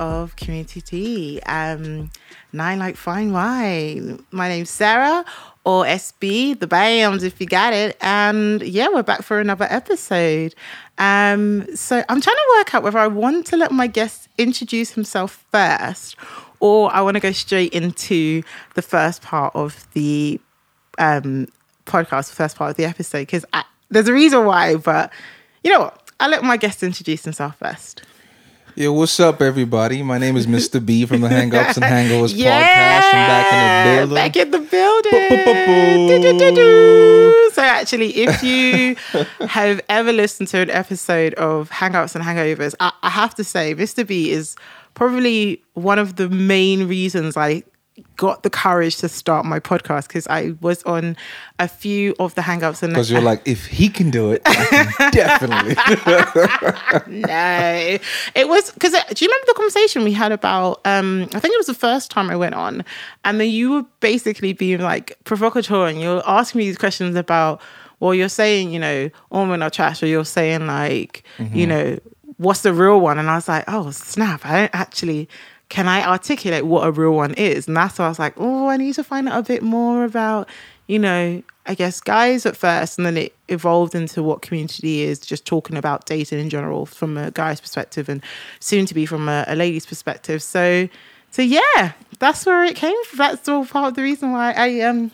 of Community Tea. Um, nine like fine wine. My name's Sarah, or SB, the BAMs if you got it. And yeah, we're back for another episode. Um, so I'm trying to work out whether I want to let my guest introduce himself first, or I want to go straight into the first part of the um, podcast, the first part of the episode, because there's a reason why, but you know what? I'll let my guest introduce himself first. Yeah, what's up, everybody? My name is Mr. B from the Hangouts and Hangovers yeah, podcast. I'm back in the building. Back in the building. So, actually, if you have ever listened to an episode of Hangouts and Hangovers, I, I have to say, Mr. B is probably one of the main reasons I got the courage to start my podcast because I was on a few of the hangouts and because you're like, if he can do it, definitely. no, it was because uh, do you remember the conversation we had about? Um, I think it was the first time I went on, and then you were basically being like provocateur, and you're asking me these questions about. Well, you're saying, you know, all men are trash, or you're saying like, mm-hmm. you know, what's the real one? And I was like, oh snap, I don't actually can I articulate what a real one is? And that's why I was like, oh, I need to find out a bit more about, you know, I guess guys at first, and then it evolved into what community is, just talking about dating in general from a guy's perspective and soon to be from a, a lady's perspective. So, so yeah, that's where it came from. That's all part of the reason why I um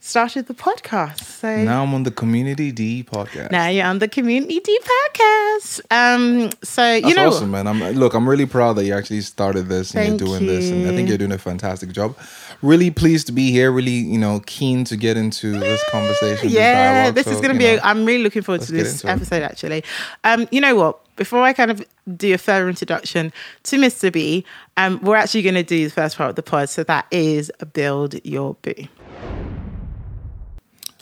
started the podcast. So now I'm on the Community D podcast. Now you're on the Community D podcast. Um, so That's you know, awesome, man. I'm look, I'm really proud that you actually started this and you're doing you. this, and I think you're doing a fantastic job. Really pleased to be here. Really, you know, keen to get into this conversation. Yeah, this, this is going to be. i am really looking forward to this episode. It. Actually, um, you know what? Before I kind of do a further introduction to Mr. B, um, we're actually going to do the first part of the pod. So that is build your boo.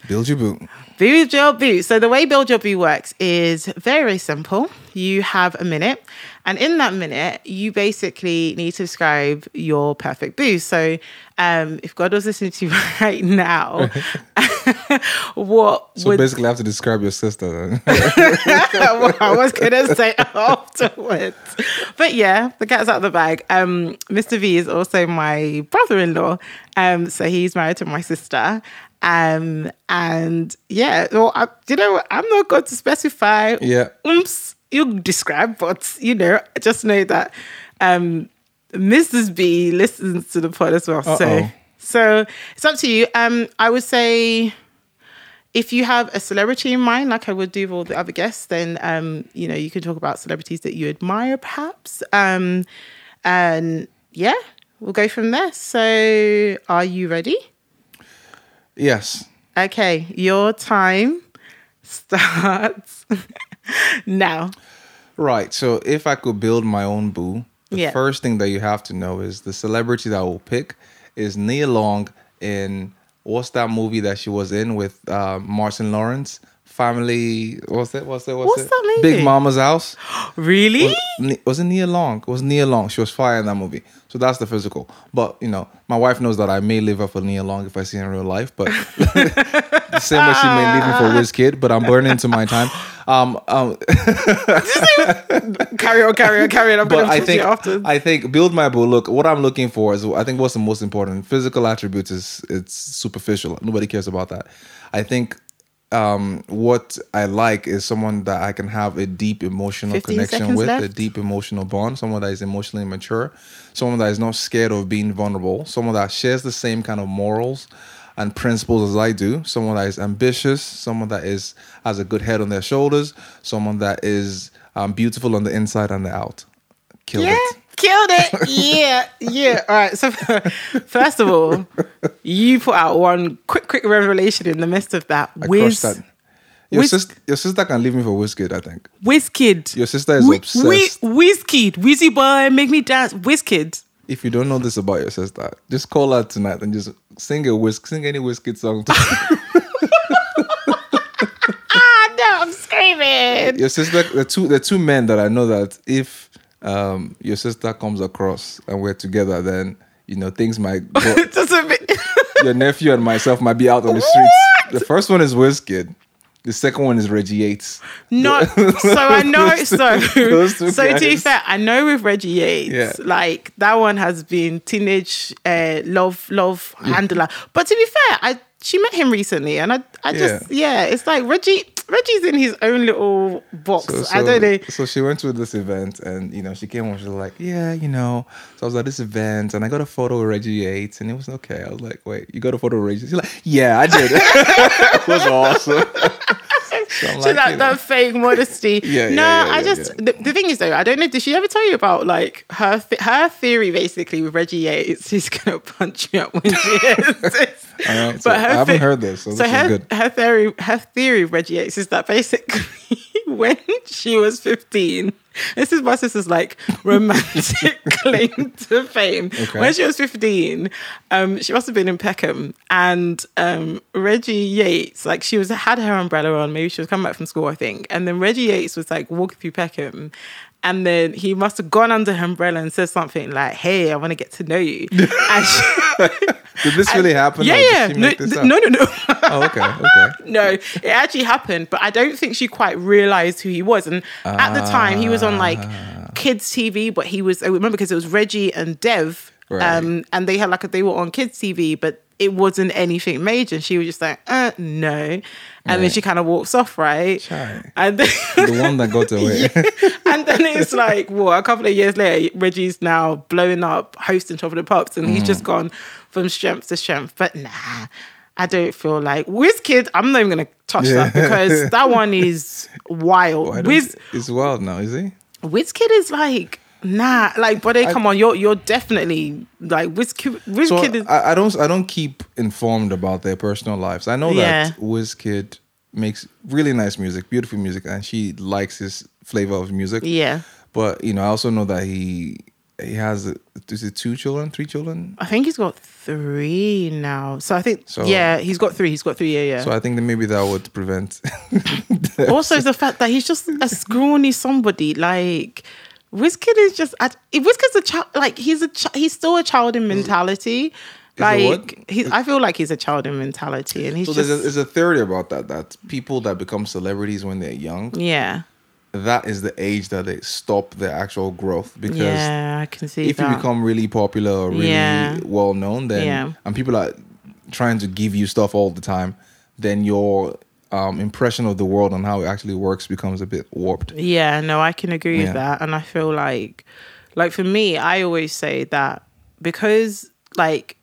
Build your boot. Build your boot. So the way Build Your Boo works is very, very simple. You have a minute, and in that minute, you basically need to describe your perfect boo. So um, if God was listening to you right now, what so would... basically I have to describe your sister well, I was gonna say afterwards. But yeah, the cat's out of the bag. Um, Mr. B is also my brother-in-law. Um, so he's married to my sister. Um, and yeah, well, I, you know, I'm not going to specify. Yeah. Oops, you describe, but you know, just know that um, Mrs. B listens to the pod as well. Uh-oh. So, so it's up to you. Um, I would say if you have a celebrity in mind, like I would do with all the other guests, then um, you know, you can talk about celebrities that you admire, perhaps. Um, and yeah, we'll go from there. So, are you ready? Yes. Okay, your time starts now. Right. So if I could build my own boo, the yeah. first thing that you have to know is the celebrity that I will pick is Nia Long in what's that movie that she was in with uh, Martin Lawrence? Family, what's it? What's it? What's, what's it? that movie? Big Momma's House. really? Was, was it Nia Long? It was Nia Long. She was fire in that movie. So that's the physical. But you know, my wife knows that I may live up for Nia Long if I see her in real life. But the same way she may leave me for Wizkid. but I'm burning into my time. Um, um carry on, carry on, carry on. I'm but I think I think build my boo. Look, what I'm looking for is I think what's the most important. Physical attributes is it's superficial. Nobody cares about that. I think um, what I like is someone that I can have a deep emotional connection with, left. a deep emotional bond, someone that is emotionally mature, someone that is not scared of being vulnerable, someone that shares the same kind of morals and principles as I do, someone that is ambitious, someone that is has a good head on their shoulders, someone that is um, beautiful on the inside and the out. Killed yeah. it. Killed it. Yeah, yeah. All right. So, first of all, you put out one quick, quick revelation in the midst of that. I Wiz, that. Your, Wiz, sister, your sister can leave me for Wizkid, I think. Wizkid. Your sister is obsessed. Wiz, Wizkid. Wizzy boy, make me dance. Wizkid. If you don't know this about your sister, just call her tonight and just sing a Wiz, sing any Wizkid song. ah, no, I'm screaming. Your sister, the two, the two men that I know that if um, your sister comes across and we're together, then you know things might. Go, your nephew and myself might be out on the streets. The first one is Wizkid. The second one is Reggie Yates. No, so I know. So, so to be fair, I know with Reggie Yates, Yeah. like that one has been teenage uh, love, love handler. But to be fair, I she met him recently, and I, I just yeah, it's like Reggie. Reggie's in his own little box. So, I don't know. So she went to this event, and you know, she came home. She was like, "Yeah, you know." So I was at this event, and I got a photo of Reggie Yates, and it was okay. I was like, "Wait, you got a photo of Reggie?" She's like, "Yeah, I did." it was awesome. So I'm that, you know. that fake modesty. Yeah, no, yeah, I yeah, just The, the thing is though, I don't know. Did she ever tell you about like her th- her theory basically with Reggie Yates? He's gonna punch you up when she is. All right, so I haven't heard this, so this is her good. her theory her theory of Reggie Yates is that basically when she was fifteen. This is my sister's like romantic claim to fame. Okay. When she was 15, um, she must have been in Peckham and um, Reggie Yates, like she was had her umbrella on, maybe she was coming back from school, I think. And then Reggie Yates was like walking through Peckham and then he must have gone under her umbrella and said something like, Hey, I want to get to know you. she, Did this really happen? yeah, yeah. No, no, no, no. Oh, okay, okay. no, it actually happened, but I don't think she quite realized who he was. And at the time, he was on like Ah. kids TV, but he was I remember because it was Reggie and Dev, Right. um, and they had like a, they were on kids TV, but it wasn't anything major. She was just like, uh, no, and then she kind of walks off, right? And then, The one that got away. and then it's like, well, a couple of years later, Reggie's now blowing up, hosting Top of the Pops, and he's Mm. just gone from strength to strength. But nah, I don't feel like Wizkid. I'm not even gonna touch Yeah. that because that one is wild. Wiz It's wild now, is he? Wizkid is like. Nah, like, but come on, you're you're definitely like Wizkid. So is I, I don't I don't keep informed about their personal lives. I know Yeah. that Wizkid makes really nice music, beautiful music, and she likes his flavor of music. yeah. But you know, I also know that he he has is it two children, three children? I think he's got three now. So I think So- yeah, he's got three. He's got three. Yeah, yeah. So I think that maybe that would prevent. also the fact that he's just a scrawny somebody like Wizkid is just I- Wizkid's a child like he's a chi- he's still a child in mentality like he's I feel like he's a child in mentality and he's so just there's a, there's a theory about that that people that become celebrities when they're young, yeah that is the age that they stop their actual growth because yeah I can see if you become really popular or really Yeah. well known, then Yeah. and people are trying to give you stuff all the time, then your um, impression of the world and how it actually works becomes a bit warped. Yeah, no, I can agree Yeah. with that. And I feel like, like for me, I always say that because, like,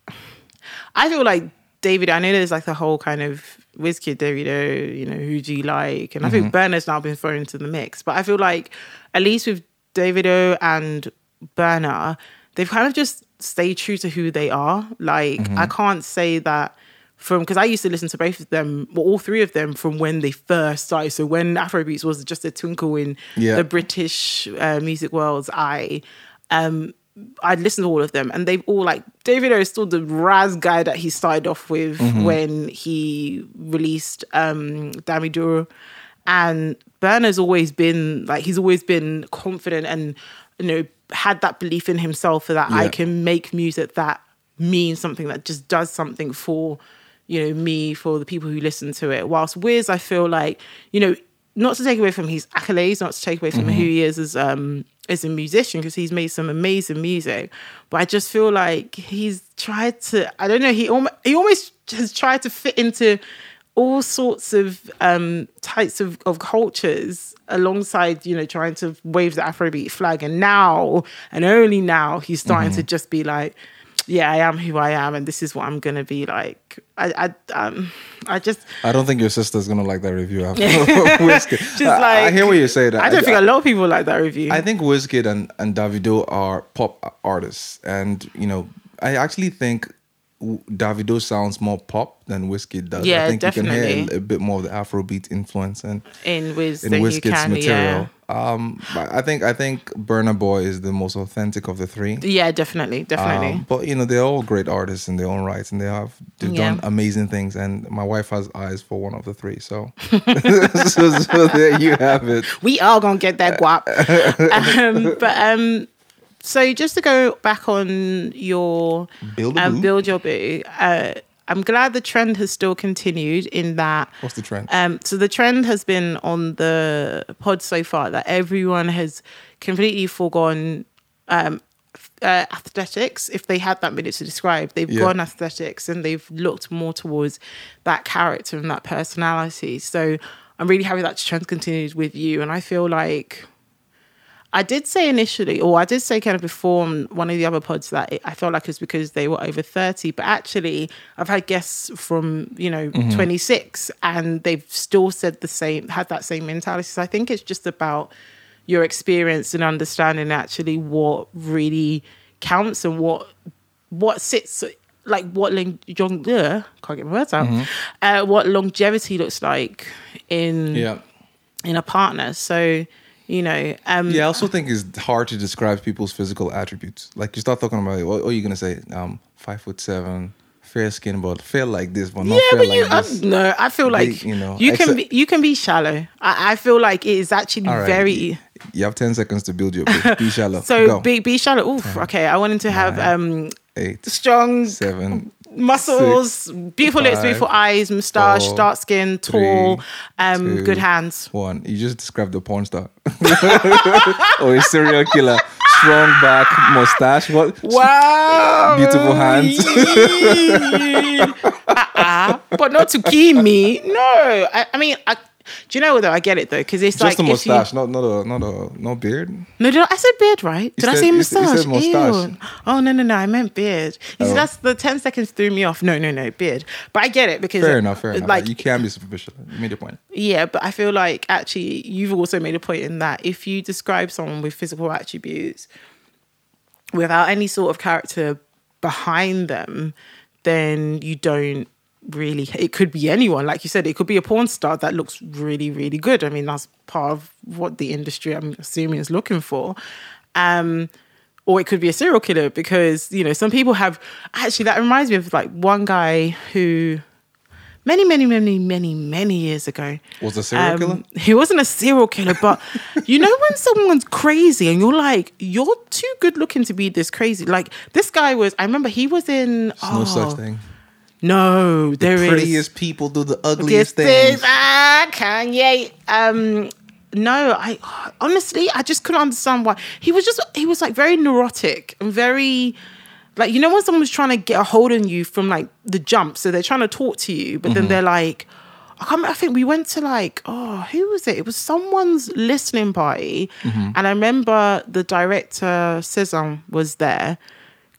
I feel like David, I know there's like the whole kind of Wizkid, Davido, uh, you know, who do you like? And I think mm-hmm. Burna's now been thrown into the mix. But I feel like, at least with Davido uh, and Burner, they've kind of just stayed true to who they are. Like, I mm-hmm. can't say that from because I used to listen to both of them, well, all three of them from when they first started. So when Afrobeats was just a twinkle in Yeah. the British uh, music world's eye, um, I'd listen to all of them, and they've all like Davido is still the Raz guy that he started off with when he released um, Dami Duro, and Burna's always been like he's always been confident and you know had that belief in himself that I can make music that means something that just does something for you know me for the people who listen to it. Whilst Wiz I feel like you know not to take away from his accolades not to take away from who he is as um as a musician because he's made some amazing music but I just feel like he's tried to I don't know he almost he almost has tried to fit into all sorts of um, types of, of cultures alongside, you know, trying to wave the Afrobeat flag. And now, and only now, he's starting to just be like, yeah, I am who I am, and this is what I'm gonna be like. I, I, um, I just, I don't think your sister's gonna like that review. After Wizkid. Just I, I hear what you say. That I don't think a lot of people like that review. I think Wizkid and, and Davido are pop artists, and you know, I actually think Davido sounds more pop than Wizkid does. Yeah, I think you can hear a, a bit more of the Afrobeat influence and in Wiz, in than you Wizkid's can, material. Um, I think I think Burna Boy is the most authentic of the three. yeah, yeah, definitely, definitely. Um, but you know, they're all great artists in their own rights, and they have they've Yeah. done amazing things. And my wife has eyes for one of the three, so so, so there you have it. we are gonna get that guap. um, but um, so just to go back on your Build um, build your boo. Uh, I'm glad the trend has still continued in that. What's the trend? Um, so the trend has been on the pod so far that everyone has completely foregone um, uh, aesthetics. If they had that minute to describe, they've Yeah. gone aesthetics and they've looked more towards that character and that personality. So I'm really happy that trend continues with you, and I feel like. I did say initially, or I did say kind of before on one of the other pods that it, I felt like it's because they were over 30, but actually I've had guests from, you know, 26 and they've still said the same, had that same mentality. So I think it's just about your experience and understanding actually what really counts and what, what sits, like what, long, ugh, can't get my words out, uh, what longevity looks like in, yeah. in a partner. So, you know, um, Yeah, I also think it's hard to describe people's physical attributes. Like you start talking about, what, what are you gonna say? Um, five foot seven, fair skin, but fair like this, but not yeah, fair but like you, I, this. no, I feel like Big, you know, you can be you can be shallow. I, I feel like it is actually All right, very You, you have ten seconds to build your. Be shallow. so Go. be be shallow. Oof, okay. I wanted to have um Eight, strong seven, muscles, beautiful lips, beautiful eyes, moustache, four, dark skin, tall, three, um, two, good hands. one. You just described the porn star or a serial killer. Strong back, mustache. What? Wow, Beautiful hands. uh-uh. but not to kill me. No, I, I mean, I, do you know what though? I get it though because it's Just like a you- mustache, not not a not a no beard. No, did I, I said beard, right? Did I said- say you you moustache? said moustache. Oh no, no, no! I meant beard. You see, Oh. that's the ten seconds threw me off. No, no, no, beard. But I get it because Fair enough, fair enough. Like, you can be superficial. You made your point. yeah, but I feel like actually you've also made a point in that if you describe someone with physical attributes without any sort of character behind them, then you don't really it could be anyone like you said it could be a porn star that looks really really good i mean that's part of what the industry i'm assuming is looking for um or it could be a serial killer because you know some people have actually that reminds me of like one guy who many many many many many years ago Was a serial um, killer? he wasn't a serial killer, but you know when someone's crazy and you're like, you're too good looking to be this crazy. Like this guy was. I remember he was in. There's oh, no such thing. No, there is. Prettiest people do the ugliest is things. ah Kanye. Um, no, I honestly I just couldn't understand why he was just he was like very neurotic and very like you know when someone's trying to get a hold on you from like the jump, so they're trying to talk to you, but then they're like. I, can't, remember- I think we went to like oh who was it? It was someone's listening party, and I remember the director Cezanne was there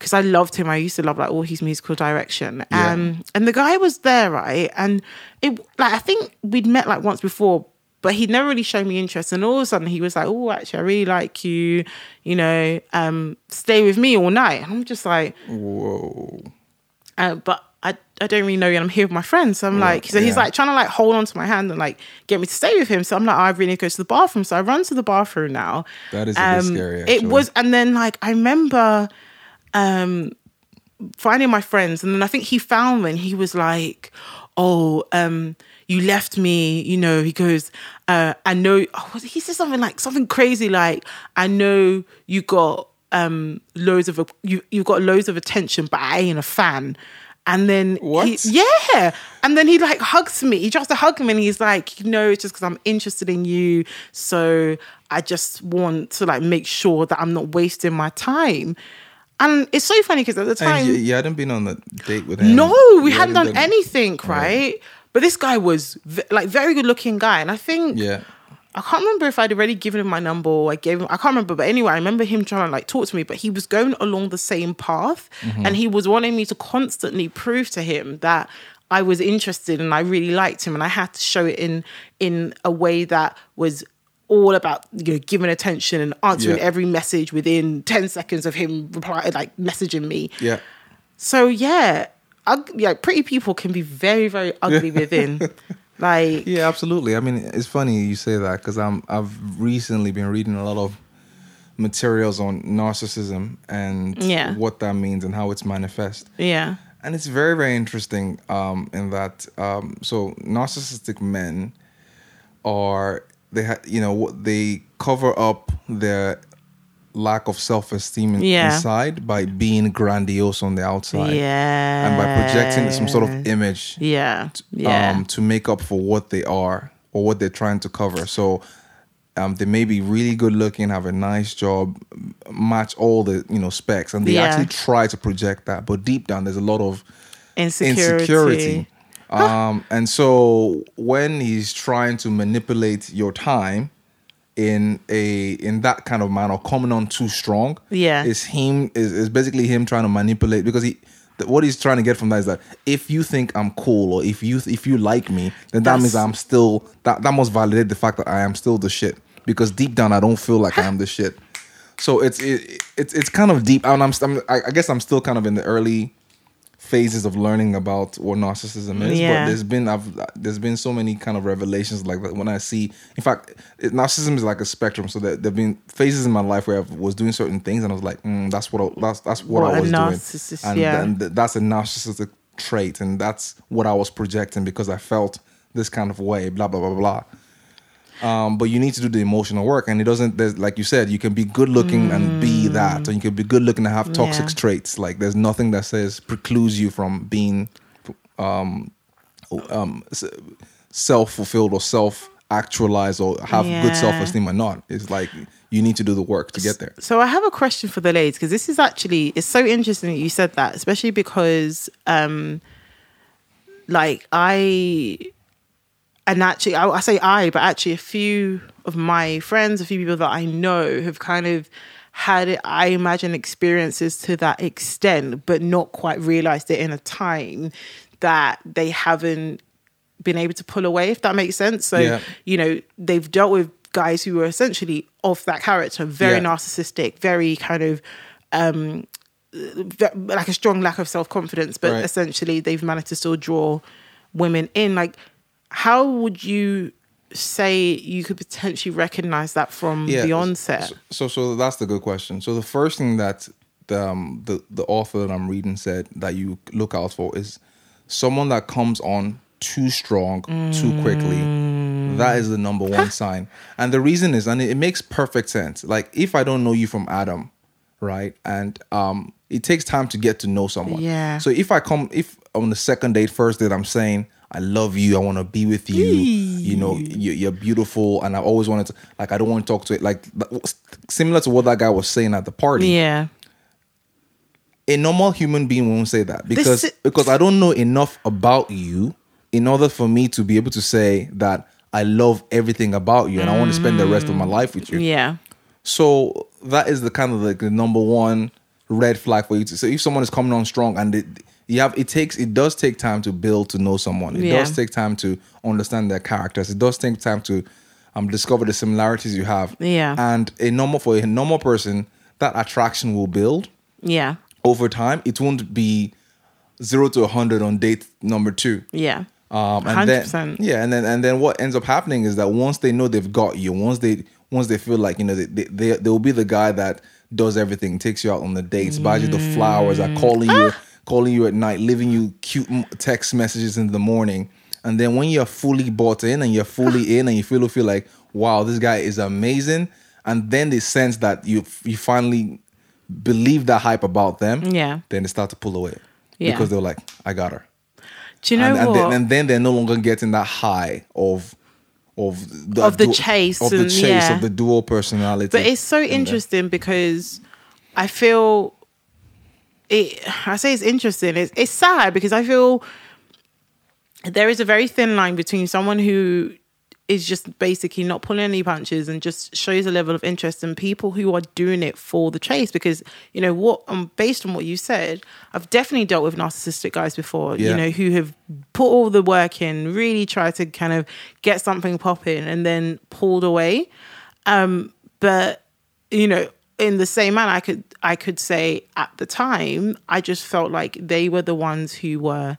because I loved him. I used to love like all his musical direction. Yeah. Um, and the guy was there, right? And it like I think we'd met like once before, but he'd never really shown me interest. And all of a sudden he was like, Oh, actually, I really like you, you know, um, stay with me all night. And I'm just like, Whoa. uh, but I, I don't really know you and I'm here with my friends. So I'm like, so he's like trying to like hold on to my hand and like get me to stay with him. So I'm like, I really need to go to the bathroom. So I run to the bathroom now. Um, That is a bit scary, It was, and then like, I remember um, finding my friends. And then I think he found me and he was like, oh, um, you left me, you know, he goes, uh, I know, oh, he said something like, something crazy like, I know you got um loads of you you got loads of attention but I ain't a fan. And then What? he, yeah. And then he like hugs me. He tries to hug me and he's like you know it's just because I'm interested in you. So I just want to like make sure that I'm not wasting my time and it's so funny because at the time you, you hadn't been on a date with him. no, we You hadn't done anything, right? But this guy was v- like very good looking guy, and I think Yeah. I can't remember if I'd already given him my number or I gave him. I can't remember, but anyway, I remember him trying to like talk to me, but he was going along the same path, mm-hmm. and he was wanting me to constantly prove to him that I was interested and I really liked him, and I had to show it in in a way that was all about you know giving attention and answering Yeah. every message within 10 seconds of him reply like messaging me Yeah. so yeah, ug- yeah, pretty people can be very, very ugly within. Like, Yeah, absolutely. I mean, it's funny you say that because I'm I've recently been reading a lot of materials on narcissism and Yeah. what that means and how it's manifest. yeah, And it's very very interesting um, in that um, so narcissistic men are they ha- you know they cover up their lack of self-esteem in- Yeah. inside by being grandiose on the outside yeah. and by projecting some sort of image Yeah. Yeah. um, to make up for what they are or what they're trying to cover. So um, they may be really good looking, have a nice job, match all the you know specs, and they Yeah. actually try to project that. But deep down, there's a lot of Insecurity. insecurity. Um, and so when he's trying to manipulate your time in a in that kind of manner, coming on too strong, Yeah. is him is, is basically him trying to manipulate because he what he's trying to get from that is that if you think I'm cool or if you if you like me, then that That's- means I'm still that that must validate the fact that I am still the shit because deep down I don't feel like I am the shit. So it's it, it's it's kind of deep, and I'm, I'm I I guess I'm still kind of in the early phases of learning about what narcissism is. Yeah. But there's been I've there's been so many kind of revelations like that when I see. In fact, it, narcissism is like a spectrum. So there there've been phases in my life where I was doing certain things, and I was like, mm, that's what I, that's that's what, What I was narcissist, doing, and yeah. then th- that's a narcissistic trait, and that's what I was projecting because I felt this kind of way. Blah blah blah blah. Um, but you need to do the emotional work, and it doesn't. There's like you said, you can be good looking and be that, or you can be good looking and have toxic Mm. Yeah. traits. Like there's nothing that says precludes you from being um, um, self fulfilled or self actualized or have good self esteem or not. It's like you need to do the work to get there. So I have a question for the ladies because this is actually it's so interesting that you said that, especially because um like I and actually I, I say I, but actually a few of my friends, a few people that I know have kind of had it, I imagine experiences to that extent, but not quite realized it in a time that they haven't been able to pull away, if that makes sense. So, Yeah. you know, they've dealt with guys who were essentially of that character, very Yeah. narcissistic, very kind of um like a strong lack of self confidence, but Right. essentially they've managed to still draw women in. Like, how would you say you could potentially recognize that from the onset? So, so, so that's the good question. So the first thing that the, um, the the author that I'm reading said that you look out for is someone that comes on too strong too quickly. That is the number one sign. And the reason is, and it, it makes perfect sense. Like if I don't know you from Adam, right, and um, it takes time to get to know someone. Yeah. So if I come, if on the second date, first date, I'm saying. I love you. I want to be with you. You know, you- you're beautiful, and I always wanted to. Like, I don't want to talk to it. Like, similar to what that guy was saying at the party Yeah. a normal human being won't say that because This- because I don't know enough about you in order for me to be able to say that I love everything about you and I want to spend the rest of my mm. life with you. Yeah. So that is the kind of like the number one red flag for you to. So if someone is coming on strong and it, you have, it takes, it does take time to build to know someone. It Yeah. does take time to understand their characters. It does take time to um discover the similarities you have. Yeah. And a normal for a normal person, that attraction will build Yeah. over time. It won't be zero to a hundred on date number two. Yeah. Um, and then 100%. yeah, and then and then what ends up happening is that once they know they've got you, once they once they feel like you know they they they, they will be the guy that does everything, takes you out on the dates, buys you the flowers, are calling Mm. you calling you at night, leaving you cute text messages in the morning, and then when you're fully bought in and you're fully in and you feel feel like wow this guy is amazing, and then they sense that you you finally believe that hype about them, Yeah. then they start to pull away Yeah. because they're like I got her Do you know and, and what? then, and then they're no longer getting that high of of the, Of the dual- chase of the and- chase yeah. of the dual personality. But it's so in interesting because I feel it. I say it's interesting. It's it's sad because I feel there is a very thin line between someone who is just basically not pulling any punches and just shows a level of interest and people who are doing it for the chase because you know what um, based on what you said i've definitely dealt with narcissistic guys before you know who have put all the work in really tried to kind of get something popping and then pulled away um but you know in the same manner i could i could say at the time i just felt like they were the ones who were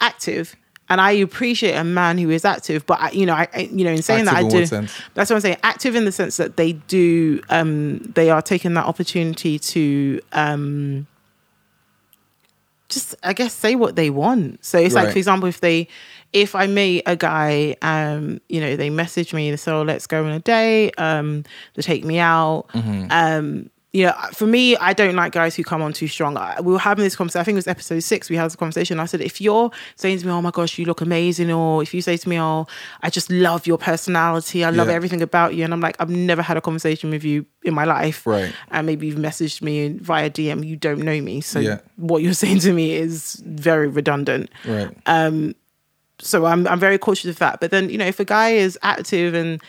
active. And i appreciate a man who is active but I, you know i you know in saying Active that i do that's what i'm saying active in the sense that they do um they are taking that opportunity to um just i guess say what they want so it's like for example if they if i meet a guy um you know they message me they say oh let's go on a date um they take me out Mm-hmm. um you know, for me, I don't like guys who come on too strong. I- We were having this conversation. I think it was episode six. We had this conversation. I said, if you're saying to me, "Oh my gosh, you look amazing," or if you say to me, "Oh, I just love your personality. I love Yeah. everything about you," and I'm like, I've never had a conversation with you in my life, Right. And maybe you've messaged me via DM. You don't know me, so Yeah. what you're saying to me is very redundant Right. Um, so I'm I'm very cautious of that. But then you know, if a guy is active and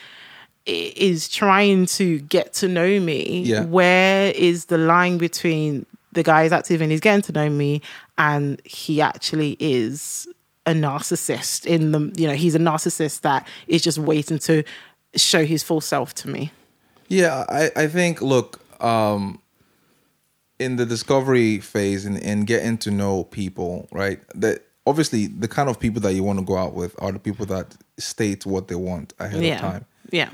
is trying to get to know me, Yeah. where is the line between the guy is active and he's getting to know me, and he actually is a narcissist in the you know he's a narcissist that is just waiting to show his full self to me. Yeah, I, I think look, um in the discovery phase and, and getting to know people, right? That obviously the kind of people that you want to go out with are the people that state what they want ahead yeah, of time. yeah,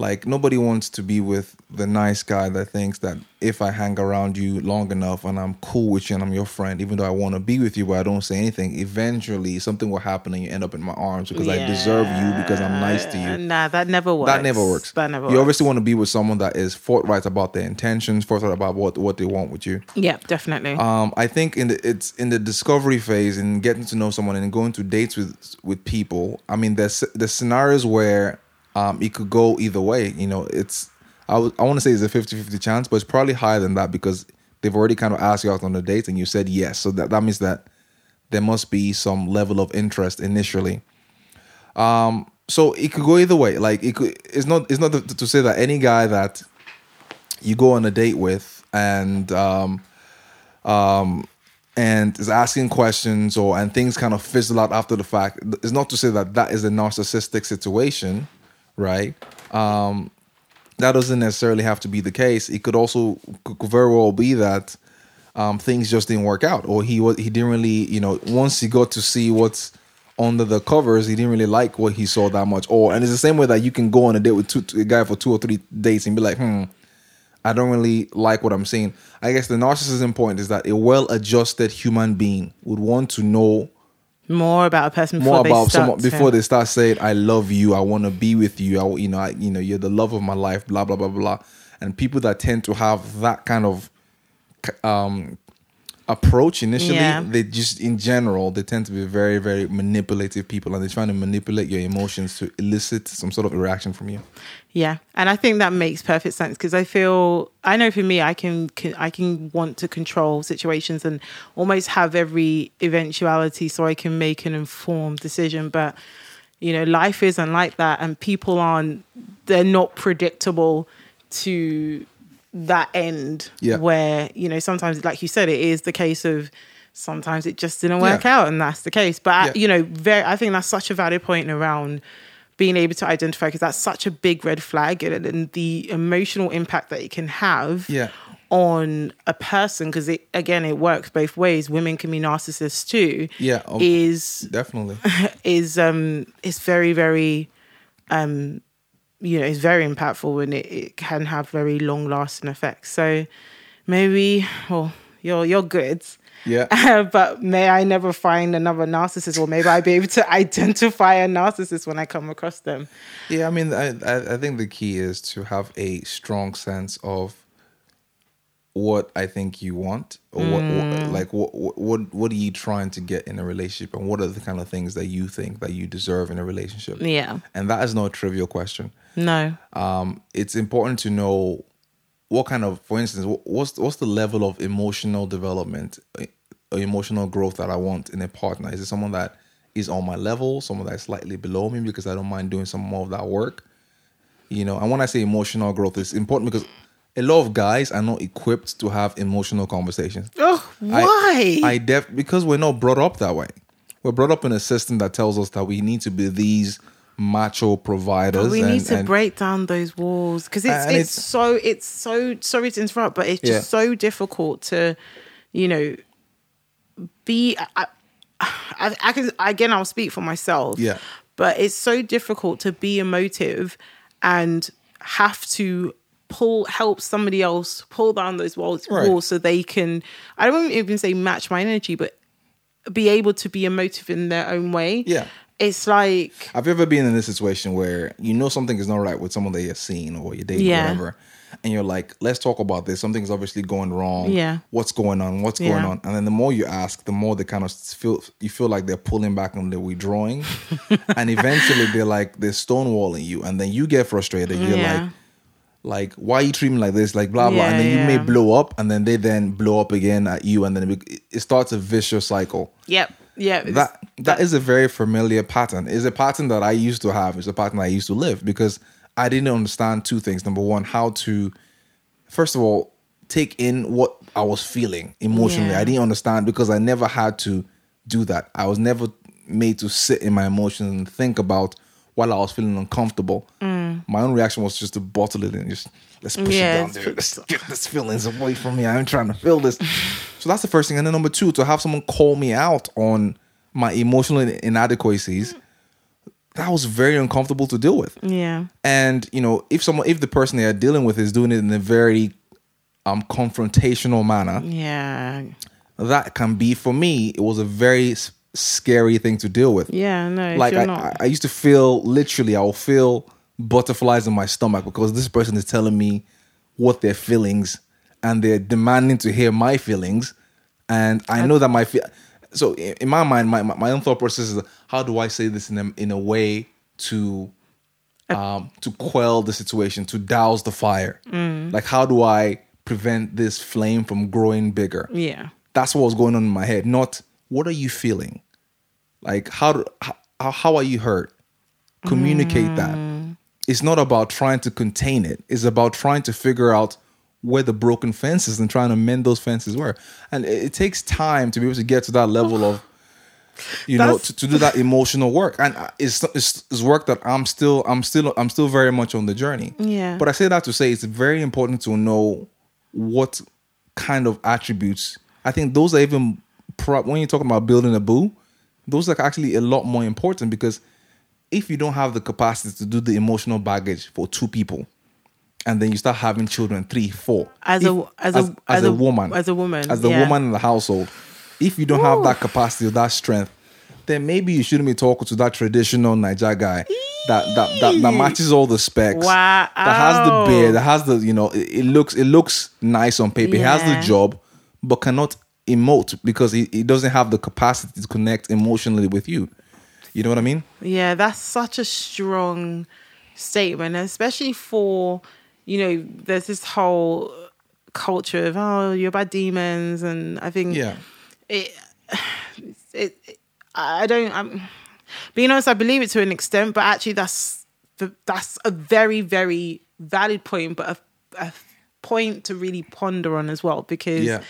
Like nobody wants to be with the nice guy that thinks that if I hang around you long enough and I'm cool with you and I'm your friend, even though I want to be with you but I don't say anything, eventually something will happen and you end up in my arms because I deserve you because I'm nice to you. Nah, that never works. That never works. That never. You works. obviously want to be with someone that is forthright about their intentions, forthright about what what they want with you. Yeah, definitely. Um, I think in the it's in the discovery phase and getting to know someone and going to dates with with people. I mean, there's there's scenarios where um it could go either way. You know, it's I I want to say it's a 50-50 chance, but it's probably higher than that because they've already kind of asked you out on the date and you said yes. So that that means that there must be some level of interest initially. Um, so it could go either way. Like it could. It's not. It's not to, to say that any guy that you go on a date with and um, um, and is asking questions or and things kind of fizzle out after the fact. It's not to say that that is a narcissistic situation, right? Um, that doesn't necessarily have to be the case. It could also could very well be that um, things just didn't work out, or he was he didn't really, you know, once he got to see what's under the covers, he didn't really like what he saw that much. Or and it's the same way that you can go on a date with two, a guy for two or three dates and be like, hmm, I don't really like what I'm seeing. I guess the narcissism point is that a well-adjusted human being would want to know more about a person before more they about start someone before they start saying I love you, I want to be with you, I you know, I, you know, you're the love of my life, blah blah blah blah. And people that tend to have that kind of um approach initially, Yeah. they just in general they tend to be very very manipulative people, and they're trying to manipulate your emotions to elicit some sort of a reaction from you. Yeah, and I think that makes perfect sense because I feel I know for me I can, can I can want to control situations and almost have every eventuality so I can make an informed decision, but you know life isn't like that and people aren't they're not predictable to that end Yeah. where you know sometimes like you said it is the case of sometimes it just didn't work Yeah. out and that's the case but I, you know very i think that's such a valid point around being able to identify because that's such a big red flag and, and the emotional impact that it can have Yeah. on a person because it again it works both ways women can be narcissists too Yeah, um, is Definitely. is um is very very um you know it's very impactful and it, it can have very long lasting effects so maybe well you're you're good Yeah. but may I never find another narcissist, or maybe I'll be able to identify a narcissist when I come across them. Yeah, I mean, I, I I think the key is to have a strong sense of what I think you want, or what, Mm. what like what, what what what are you trying to get in a relationship, and what are the kind of things that you think that you deserve in a relationship. Yeah. and that is not a trivial question. No. Um, it's important to know what kind of, for instance, what's what's the level of emotional development, uh, or emotional growth that I want in a partner? Is it someone that is on my level, someone that's slightly below me because I don't mind doing some more of that work? You know, and when I say emotional growth, it's important because a lot of guys are not equipped to have emotional conversations. Oh, I- why? I, def because we're not brought up that way. We're brought up in a system that tells us that we need to be these macho providers. we and, need to and- break down those walls because it's, it's it's- so it's so sorry to interrupt, but it's just Yeah. so difficult to, you know, be. I, I, I can again. I'll speak for myself. Yeah. but it's so difficult to be emotive and have to pull help somebody else pull down those walls, Right. walls so they can. I don't even say match my energy, but be able to be emotive in their own way. Yeah. It's like Have you ever been in this situation where you know something is not right with someone that you're seeing or you're dating Yeah. or whatever, and you're like, let's talk about this. Something's obviously going wrong. Yeah. What's going on? What's going Yeah. on? And then the more you ask, the more they kind of feel you feel like they're pulling back and they're withdrawing. and eventually they're like they're stonewalling you. And then you get frustrated. You're Yeah. like, like, why are you treating me like this? Like blah blah. and then Yeah, you may blow up and then they then blow up again at you and then it, it starts a vicious cycle Yep. Yeah. that that is a very familiar pattern. It's a pattern that I used to have. It's a pattern I used to live because I didn't understand two things. Number one, how to first of all take in what I was feeling emotionally. Yeah. I didn't understand because I never had to do that. I was never made to sit in my emotions and think about while I was feeling uncomfortable. Mm. My own reaction was just to bottle it and just let's push. Yeah, it down, dude. Let's get this feelings away from me. I'm trying to feel this. so that's the first thing. And then number two, to have someone call me out on my emotional inadequacies, that was very uncomfortable to deal with. yeah. And you know, if someone, if the person they are dealing with is doing it in a very um confrontational manner, Yeah. that can be for me. It was a very scary thing to deal with. Yeah. No. like I. I, I used to feel literally, I will feel butterflies in my stomach because this person is telling me what their feelings and they're demanding to hear my feelings, and I know that my feel. So in, my mind, my, my own thought process is how do I say this in a, in a way to um, to quell the situation, to douse the fire. Mm. Like, how do I prevent this flame from growing bigger? yeah. That's what was going on in my head. Not what are you feeling? Like, how do, how, how are you hurt? Communicate that. It's not about trying to contain it. It's about trying to figure out where the broken fences and trying to mend those fences were. And it, it takes time to be able to get to that level of you know to, to do that emotional work and it's, it's it's work that i'm still i'm still i'm still very much on the journey Yeah. but i say that to say it's very important to know what kind of attributes i think those are even pro- when you're talking about building a boo those are actually a lot more important because if you don't have the capacity to do the emotional baggage for two people and then you start having children three four As if- a- as a- as, as a, a- woman as a woman, as the yeah. woman in the household if you don't have that capacity or that strength then maybe you shouldn't be talking to that traditional Niger guy that that, that, that matches all the specs. Wow. That has the beard, that has the, you know, it, it looks it looks nice on paper. He has the job, but cannot emote because he, he doesn't have the capacity to connect emotionally with you. You know what I mean? Yeah, that's such a strong statement, especially for, you know, there's this whole culture of, oh, you're bad demons. And I think Yeah. it, it, I don't, I'm being honest, I believe it to an extent, but actually that's, the, that's a very, very valid point, but a, a point to really ponder on as well, because Yeah.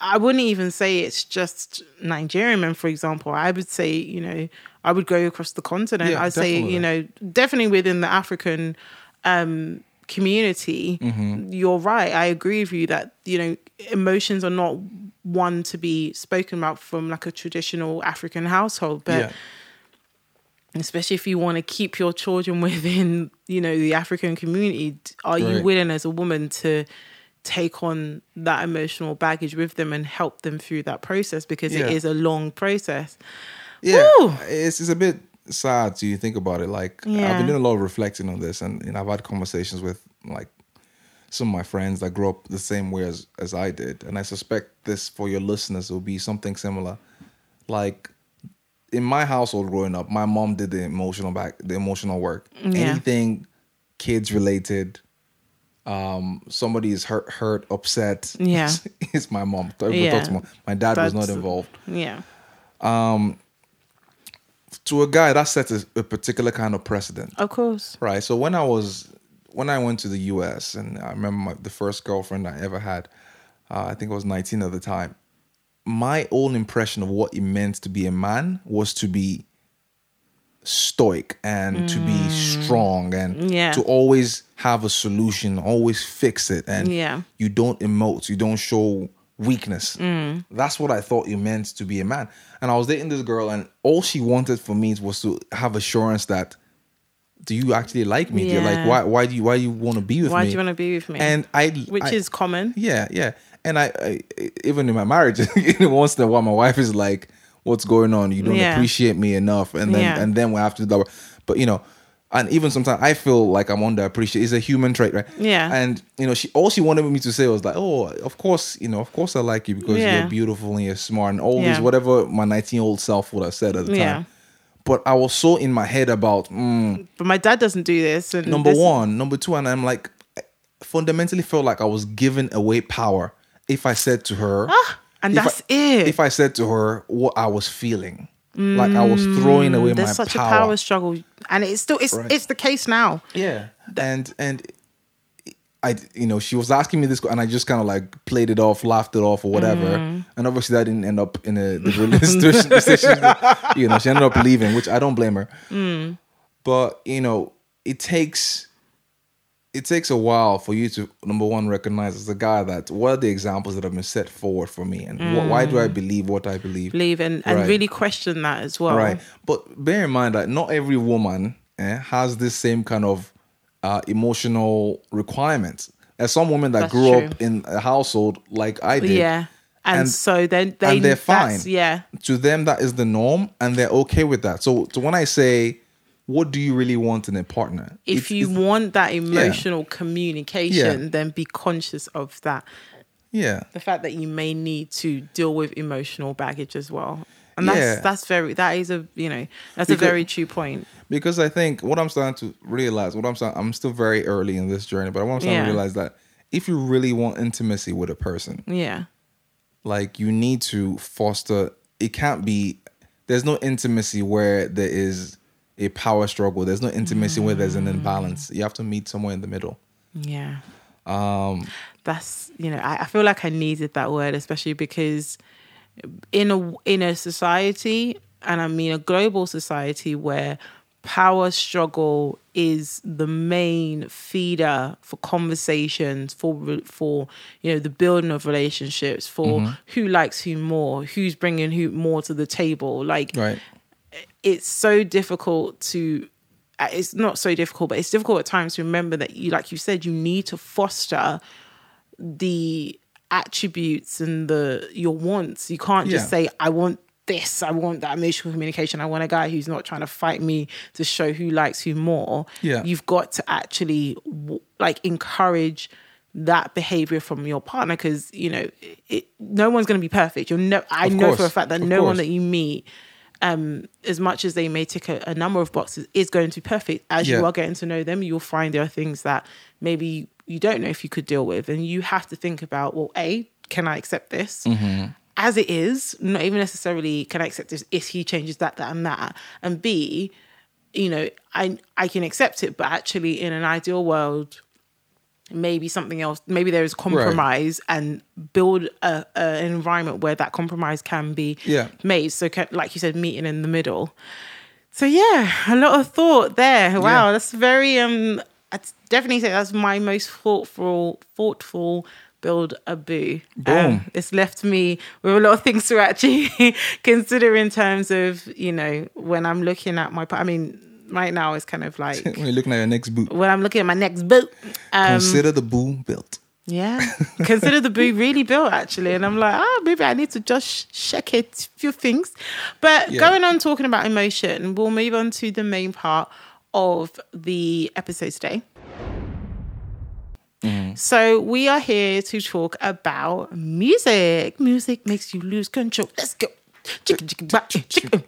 I wouldn't even say it's just Nigerian men, for example. I would say, you know, I would go across the continent. Yeah, I'd say, you know, definitely within the African um, community, Mm-hmm. you're right. I agree with you that, you know, emotions are not one to be spoken about from like a traditional African household. But yeah. especially if you want to keep your children within you know the african community are you willing as a woman to take on that emotional baggage with them and help them through that process because Yeah. it is a long process Yeah, Woo! it's, it's a bit sad to you think about it. Like I've been doing a lot of reflecting on this, and you know, I've had conversations with like some of my friends that grew up the same way as, as I did, and I suspect this for your listeners will be something similar. Like in my household growing up, my mom did the emotional back, the emotional work. Yeah. Anything kids related, um, somebody is hurt, hurt, upset. Yeah. it's my mom. Yeah. My dad was not involved yeah um to a guy that sets a, a particular kind of precedent of course right so when i was when i went to the us and i remember my, the first girlfriend i ever had uh, i think i was 19 at the time my own impression of what it meant to be a man was to be stoic and to be strong and Mm. Yeah. to always have a solution always fix it and Yeah. you don't emote you don't show weakness Mm. that's what i thought you meant to be a man and i was dating this girl and all she wanted for me was to have assurance that do you actually like me? You're like, why? Why do you? Why do you want to be with why me? Why do you want to be with me And I, which I- is common yeah, yeah. And I, I even in my marriage, once in a while, my wife is like, "What's going on? You don't Yeah. appreciate me enough." And then Yeah. and then we have to do that. But you know, and even sometimes I feel like I'm underappreciated. It's a human trait, right? Yeah. And you know, she all she wanted me to say was like, "Oh, of course, you know, of course I like you because Yeah. you're beautiful and you're smart and all Yeah. this whatever my 19 year old self would have said at the Yeah. time." But I was so in my head about mm, But my dad doesn't do this. And number this- one, number two, and I'm like, I fundamentally felt like I was giving away power if I said to her, Ah, and if that's I- it. If I said to her what I was feeling, like I was throwing away Mm, There's my such power. a power struggle, and it's still it's Right. it's the case now. Yeah, and and I, you know, she was asking me this, and I just kind of like played it off, laughed it off, or whatever. Mm. And obviously, that didn't end up in a the decision. You know, she ended up leaving, which I don't blame her. Mm. But you know, it takes it takes a while for you to number one recognize as a guy that what are the examples that have been set forward for me, and wh- why do I believe what I believe? Mm. Believe and, and Right. really question that as well. Right. But bear in mind that not every woman eh, has this same kind of uh, emotional requirements. as some women that That's grew true. up in a household like I did. Yeah. And, And- so then they and they're fine. Yeah. To them, that is the norm, and they're okay with that. So, so when I say, what do you really want in a partner? If It's- you it's- want that emotional communication, Yeah. then be conscious of that. yeah, The fact that you may need to deal with emotional baggage as well. And that's Yeah. that's very that is a you know, that's Because- a very true point. because I think what I'm starting to realize, what I'm starting, I'm still very early in this journey, but what I'm starting Yeah. to realize that if you really want intimacy with a person, Yeah. like you need to foster it can't be there's no intimacy where there is a power struggle. There's no intimacy where there's an imbalance. You have to meet somewhere in the middle. Yeah. Um that's you know, I, I feel like I needed that word, especially because in a in a society, and I mean a global society where power struggle is the main feeder for conversations for for you know the building of relationships for who likes who more who's bringing who more to the table. Like right it's so difficult to uh, it's not so difficult but it's difficult at times to remember that you like you said you need to foster the attributes and the your wants. You can't just Yeah. say i want this i want that emotional communication i want a guy who's not trying to fight me to show who likes who more. Yeah. you've got to actually like encourage that behavior from your partner because you know it, no one's going to be perfect. You're no i Of know for a fact that of no one that you meet um, as much as they may tick a, a number of boxes, is going to be perfect. As you are getting to know them, you'll find there are things that maybe you don't know if you could deal with, and you have to think about, well, a, can I accept this Mm-hmm. as it is? Not even necessarily can I accept this if he changes that, that, and that, and b, you know, I I can accept it, but actually, in an ideal world, maybe something else maybe there is compromise and build a, a, an environment where that compromise can be Yeah. made so ca- like you said meeting in the middle so yeah a lot of thought there wow Yeah. that's very um i'd definitely say that's my most thoughtful thoughtful build a boo Boom. it's left me with a lot of things to actually consider in terms of you know when i'm looking at my i mean right now it's kind of like when you're looking at your next boot when i'm looking at my next boot um, consider the boo built yeah. Consider the boo really built actually. And I'm like, ah, maybe I need to just check it, a few things. But Yeah. going on talking about emotion, we'll move on to the main part of the episode today. Mm-hmm. So we are here to talk about music. Music makes you lose control. Let's go. Chicken, chicken, chicken,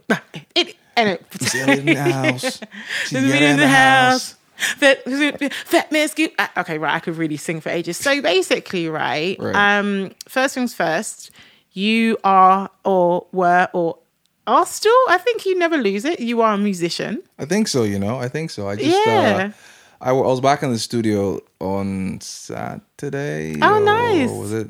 it- and it- in the house Together in the house. Fat, fat man scoop. Okay, right. I could really sing for ages. So basically, right. Right. Um, first things first. You are or were or are still. I think you never lose it. You are a musician. I think so. You know, I think so. I just, Yeah. uh, I, w- I was back in the studio on Saturday. Oh, nice. Was it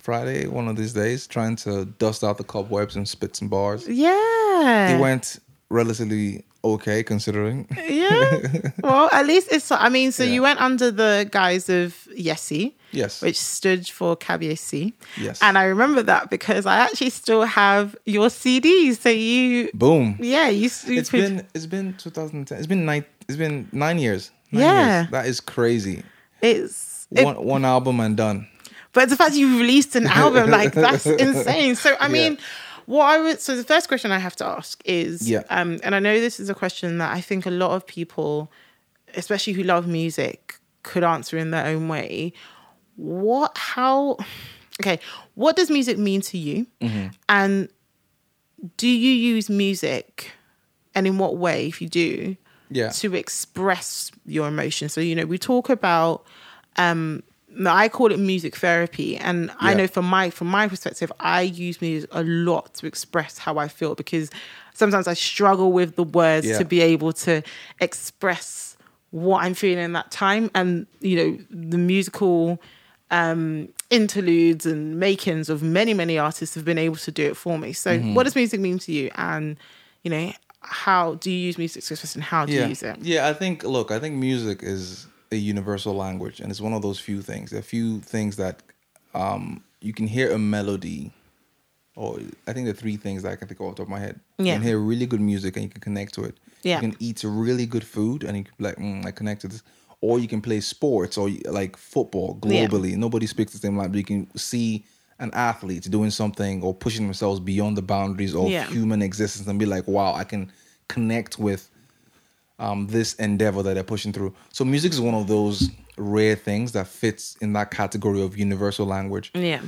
Friday? One of these days, trying to dust out the cobwebs and spit some bars. Yeah. It went relatively okay considering. yeah. Well, at least it's. I mean, so Yeah. you went under the guise of Yesi. Yes. Which stood for Kabiesi. Yes. And I remember that because I actually still have your CDs. So you, Boom. yeah, you. you It's put- been it's been 2010. It's been nine. It's been nine years. Nine Yeah. years. that is crazy. It's. it- One one album and done. But the fact you released an album, like that's insane. So I mean, Yeah. What I would so the first question I have to ask is, Yeah. um, and I know this is a question that I think a lot of people especially who love music, could answer in their own way. What, how, okay, what does music mean to you? Mm-hmm. And do you use music, and in what way, if you do, Yeah. to express your emotions? So, you know, we talk about, um, I call it music therapy, and I know from my from my perspective, I use music a lot to express how I feel because sometimes I struggle with the words Yeah. to be able to express what I'm feeling in that time, and you know the musical um, interludes and makings of many many artists have been able to do it for me. So, Mm-hmm. what does music mean to you, and you know how do you use music to express and how do yeah. you use it? Yeah, I think look, I think music is a universal language and it's one of those few things. There are few things that um you can hear a melody or I think the three things that I can think of off the top of my head. Yeah. You can hear really good music and you can connect to it. Yeah. You can eat really good food and you can be like, mm, I connect to this. Or you can play sports or like football Yeah. globally. Nobody speaks the same language. You can see an athlete doing something or pushing themselves beyond the boundaries of Yeah. human existence and be like, wow, I can connect with um, this endeavor that they're pushing through. So music is one of those rare things that fits in that category of universal language. Yeah,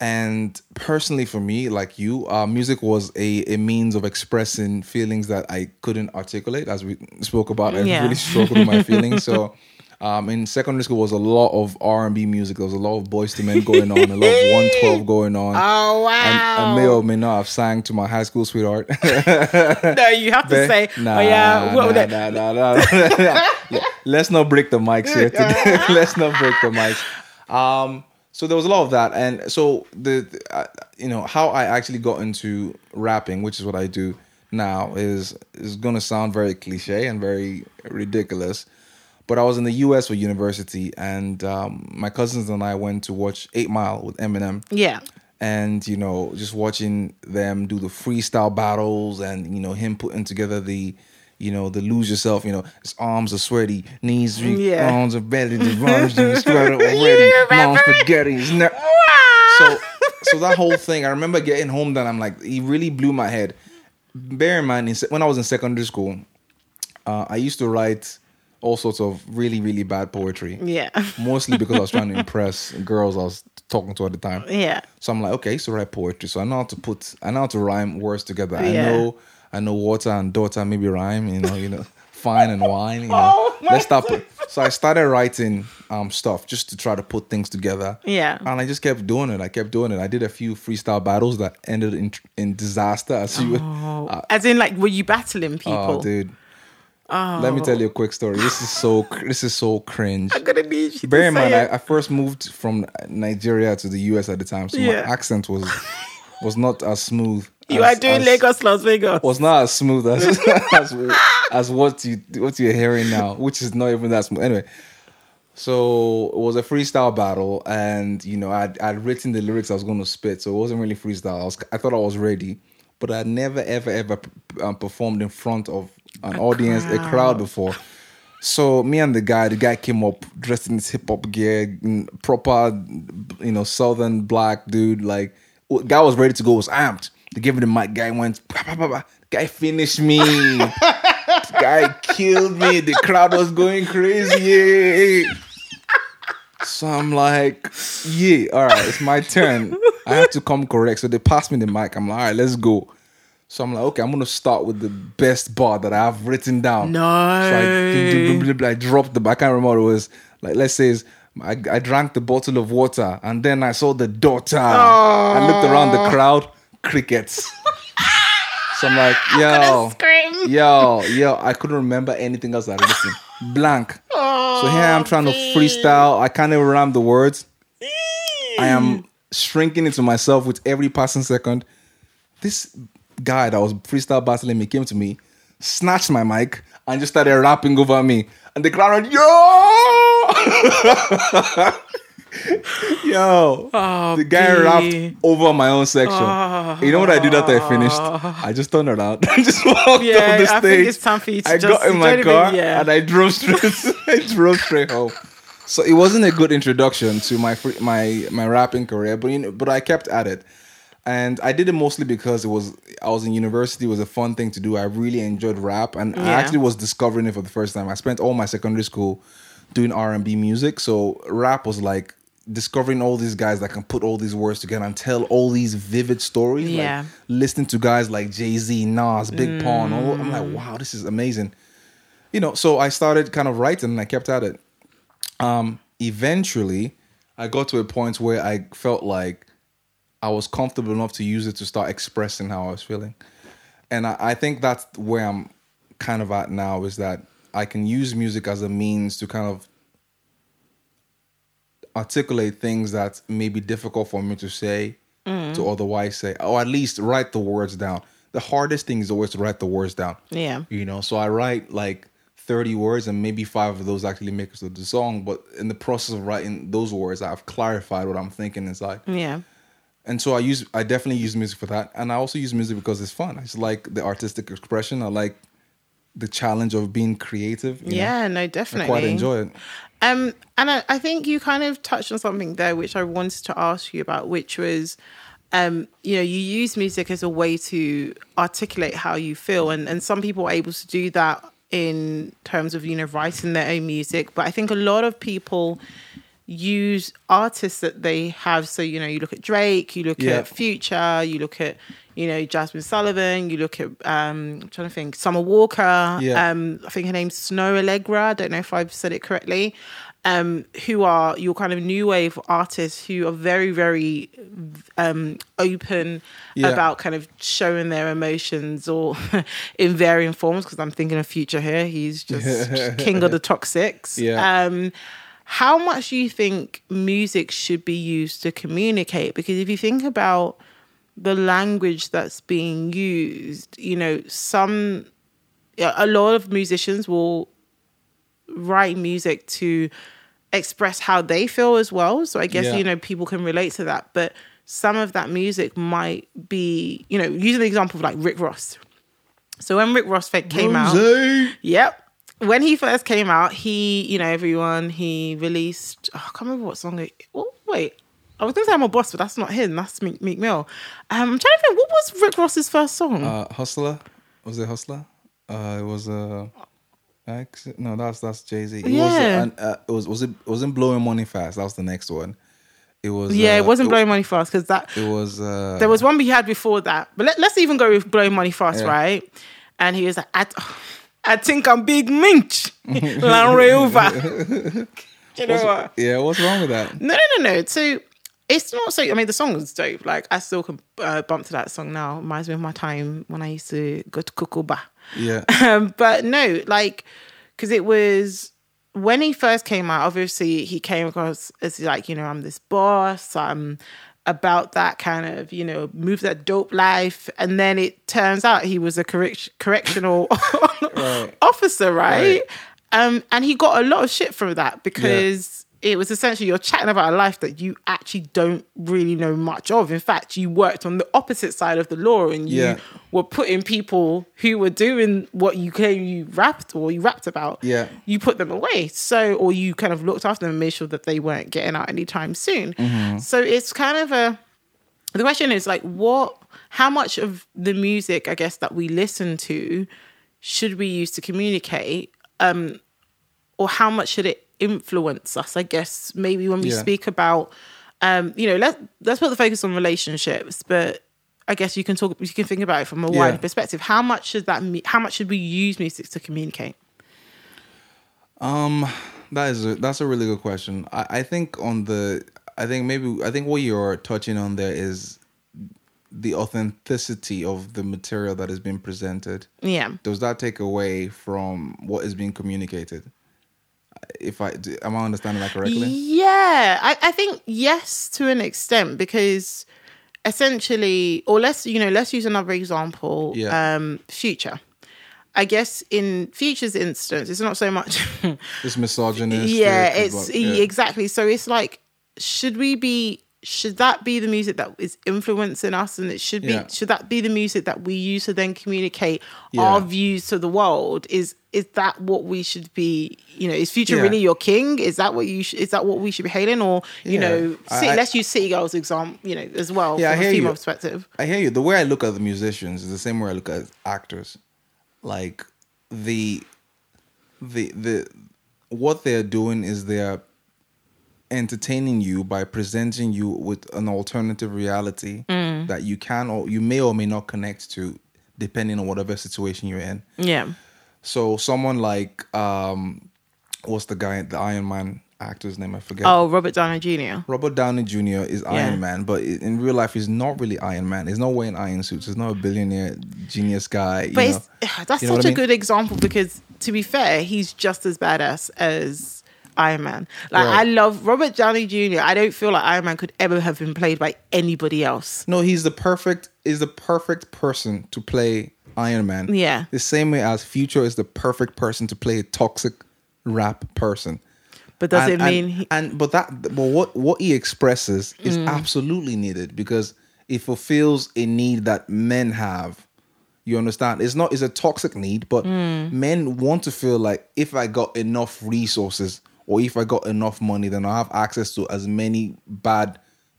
And personally, for me, like you, uh, music was a, a means of expressing feelings that I couldn't articulate. As we spoke about, I Yeah. really struggled with my feelings. So, um, in secondary school was a lot of R and B music. There was a lot of Boyz II Men going on, a lot of One Twelve going on. Oh wow! And I may or may not have sang to my high school sweetheart. no, you have to say, nah, oh yeah, what nah, would it- nah, nah, nah. Let's not break the mics here today. Let's not break the mics. Um, so there was a lot of that, and so the, the uh, you know how I actually got into rapping, which is what I do now, is is gonna sound very cliche and very ridiculous. But I was in the U.S. for university, and um, my cousins and I went to watch Eight Mile with Eminem. Yeah, and you know just watching them do the freestyle battles and you know him putting together the you know the lose yourself you know his arms are sweaty knees Yeah. arms are belly the arms are sweaty already? Mom's spaghetti his neck so so that whole thing i remember getting home then i'm like he really blew my head. Bear in mind when i was in secondary school uh, i used to write all sorts of really really bad poetry yeah, mostly because i was trying to impress girls i was talking to at the time yeah, so I'm like, okay, I used to write poetry, so I know how to put, I know how to rhyme words together. I know, I know water and daughter maybe rhyme. You know, you know, fine and wine. You know, Oh, my let's stop. Put, so I started writing um stuff just to try to put things together. Yeah. and I just kept doing it. I kept doing it. I did a few freestyle battles that ended in in disaster. As you, uh, As in, like, were you battling people? oh, dude. Let me tell you a quick story. This is so this is so cringe. I'm gonna need you Bear to in mind. I, I first moved from Nigeria to the US at the time, so Yeah. my accent was was not as smooth. you as, are doing as- Lagos, Las Vegas. Was not as smooth as as, as what you what you're hearing now, which is not even that smooth. Anyway, so it was a freestyle battle, and you know I'd, I'd written the lyrics I was going to spit, so it wasn't really freestyle. I was I thought I was ready, but I'd never ever ever um, performed in front of an audience, a crowd before. So me and the guy, the guy came up dressed in his hip hop gear, proper, you know, southern black dude. Like, guy was ready to go, was amped. They gave him the mic. Guy went, bah, bah, bah, bah. guy finished me. guy killed me. The crowd was going crazy. So I'm like, yeah, all right, it's my turn. I have to come correct. So they passed me the mic. I'm like, all right, let's go. So I'm like, okay, I'm gonna start with the best bar that I have written down. No. So I, I dropped the. I can't remember what it was. Like, let's say, I, I drank the bottle of water, and then I saw the daughter. I looked around the crowd, crickets. so I'm like, yo, scream. yo, yo. I couldn't remember anything else I written. Blank. so here I am trying to freestyle. I can't even rhyme the words. I am shrinking into myself with every passing second. This guy that was freestyle battling me came to me, snatched my mic, and just started rapping over me. And the crowd went, yo! yo! the guy B. rapped over my own section. Ah. you know what I did after I finished? I just turned around. I just walked Yeah, off the I stage. it's time for you to I just- got in my don't even- car yeah. and I drove straight. I drove straight home. So it wasn't a good introduction to my free, my my rapping career, but you know, but I kept at it, and I did it mostly because it was I was in university. It was a fun thing to do. I really enjoyed rap, and I actually was discovering it for the first time. I spent all my secondary school doing R and B music, so rap was like discovering all these guys that can put all these words together and tell all these vivid stories. like, Yeah. listening to guys like Jay Z, Nas, Big Pun. All, I'm Mm. like, wow, this is amazing. You know, so I started kind of writing, and I kept at it. Um, eventually, I got to a point where I felt like I was comfortable enough to use it to start expressing how I was feeling. And I, I think that's where I'm kind of at now is that I can use music as a means to kind of articulate things that may be difficult for me to say mm. to otherwise say, or at least write the words down. The hardest thing is always to write the words down. Yeah. You know, so I write like 30 words and maybe five of those actually make it to the song. But in the process of writing those words, I've clarified what I'm thinking inside. Yeah. And so I use I definitely use music for that. And I also use music because it's fun. I just like the artistic expression. I like the challenge of being creative. you know. Yeah, no, I definitely. quite enjoy it. Um, and I, I think you kind of touched on something there, which I wanted to ask you about, which was, um, you know, you use music as a way to articulate how you feel, and and some people are able to do that in terms of you know writing their own music, but I think a lot of people use artists that they have. So you know, you look at Drake, you look Yeah. at Future, you look at you know Jazmine Sullivan, you look at um, I'm trying to think Summer Walker. Yeah. Um, I think her name's Snoh Aalegra. I don't know if I've said it correctly. Um, who are your kind of new wave artists who are very, very um, open Yeah. about kind of showing their emotions or in varying forms. Because I'm thinking of Future here, he's just king of the toxics. Yeah. Um, how much do you think music should be used to communicate? Because if you think about the language that's being used, you know, some a lot of musicians will write music to express how they feel as well. So I guess Yeah. you know people can relate to that, but some of that music might be, you know, using the example of like Rick Ross. So when Rick Ross came out, Yep. When he first came out, he, you know, everyone, he released, oh, I can't remember what song. It, oh, wait. I was going to say I'm a boss, but that's not him. That's Meek, Meek Mill. Um, I'm trying to think, what was Rick Ross's first song? Uh, Hustler. Was it Hustler? Uh, it was uh, X- no, that's that's Jay Z. It was Yeah. uh, it was was it it wasn't blowing money fast. That was the next one. It was yeah, uh, it wasn't Blowing Money Fast because that, It was uh, there was one we had before that. But let, let's even go with Blowing Money Fast, Yeah. right? And he was like, I, I think I'm Big Meech. Land Rover. you know what? yeah. What's wrong with that? No, no, no, no. So it's not so. I mean, the song is dope. Like I still can uh, bump to that song now. Reminds me of my time when I used to go to Kukuba. Yeah, Um, but no, like because it was when he first came out. Obviously, he came across as like you know I'm this boss. I'm about that kind of you know move that dope life, and then it turns out he was a correct, correctional officer, right? Right. Um, and he got a lot of shit from that because it was essentially you're chatting about a life that you actually don't really know much of. In fact, you worked on the opposite side of the law and you Yeah. were putting people who were doing what you claim you rapped or you rapped about. Yeah. You put them away. So, or you kind of looked after them and made sure that they weren't getting out anytime soon. Mm-hmm. So it's kind of a, the question is like, what, how much of the music, I guess, that we listen to should we use to communicate? Um, or how much should it influence us? I guess maybe when we Yeah. speak about, um, you know, let's let's put the focus on relationships, but I guess you can talk, you can think about it from a Yeah. wider perspective. How much should that, me- how much should we use music to communicate? Um, that is a, that's a really good question. I, I think on the I think maybe I think what you're touching on there is the authenticity of the material that is being presented. Yeah, Does that take away from what is being communicated? If I am I understanding that correctly? Yeah, I, I think yes to an extent because essentially, or let's you know, let's use another example. Yeah. Um, future. I guess in Future's instance, it's not so much. It's misogynist. yeah, it's e, exactly. So it's like, should we be should that be the music that is influencing us and it should be Yeah. should that be the music that we use to then communicate Yeah. our views to the world is is that what we should be you know is future Yeah. really your king is that what you sh- is that what we should be hailing or you know I- city, I- let's use city girls example you know as well Yeah, I hear a female you. perspective I hear you. The way I look at the musicians is the same way I look at actors. Like the the the what they're doing is they're entertaining you by presenting you with an alternative reality that you can or you may or may not connect to depending on whatever situation you're in. yeah So someone like um what's the guy the Iron Man actor's name I forget. oh robert downey jr Robert Downey Jr. is Iron Man, but in real life, he's not really Iron Man. He's not wearing iron suits. He's not a billionaire genius guy. You but know? that's such I a mean? good example because to be fair he's just as badass as Iron Man. Like Right. I love Robert Downey Jr. I don't feel like Iron Man could ever have been played by anybody else. no, he's the perfect. Is the perfect person to play Iron Man. Yeah. The same way as Future is the perfect person to play a toxic rap person. But does and, it mean and, he, and but that but what what he expresses is Mm. absolutely needed because it fulfills a need that men have you understand it's not it's a toxic need but Mm. men want to feel like if i got enough resources or if i got enough money then I'll have access to as many bad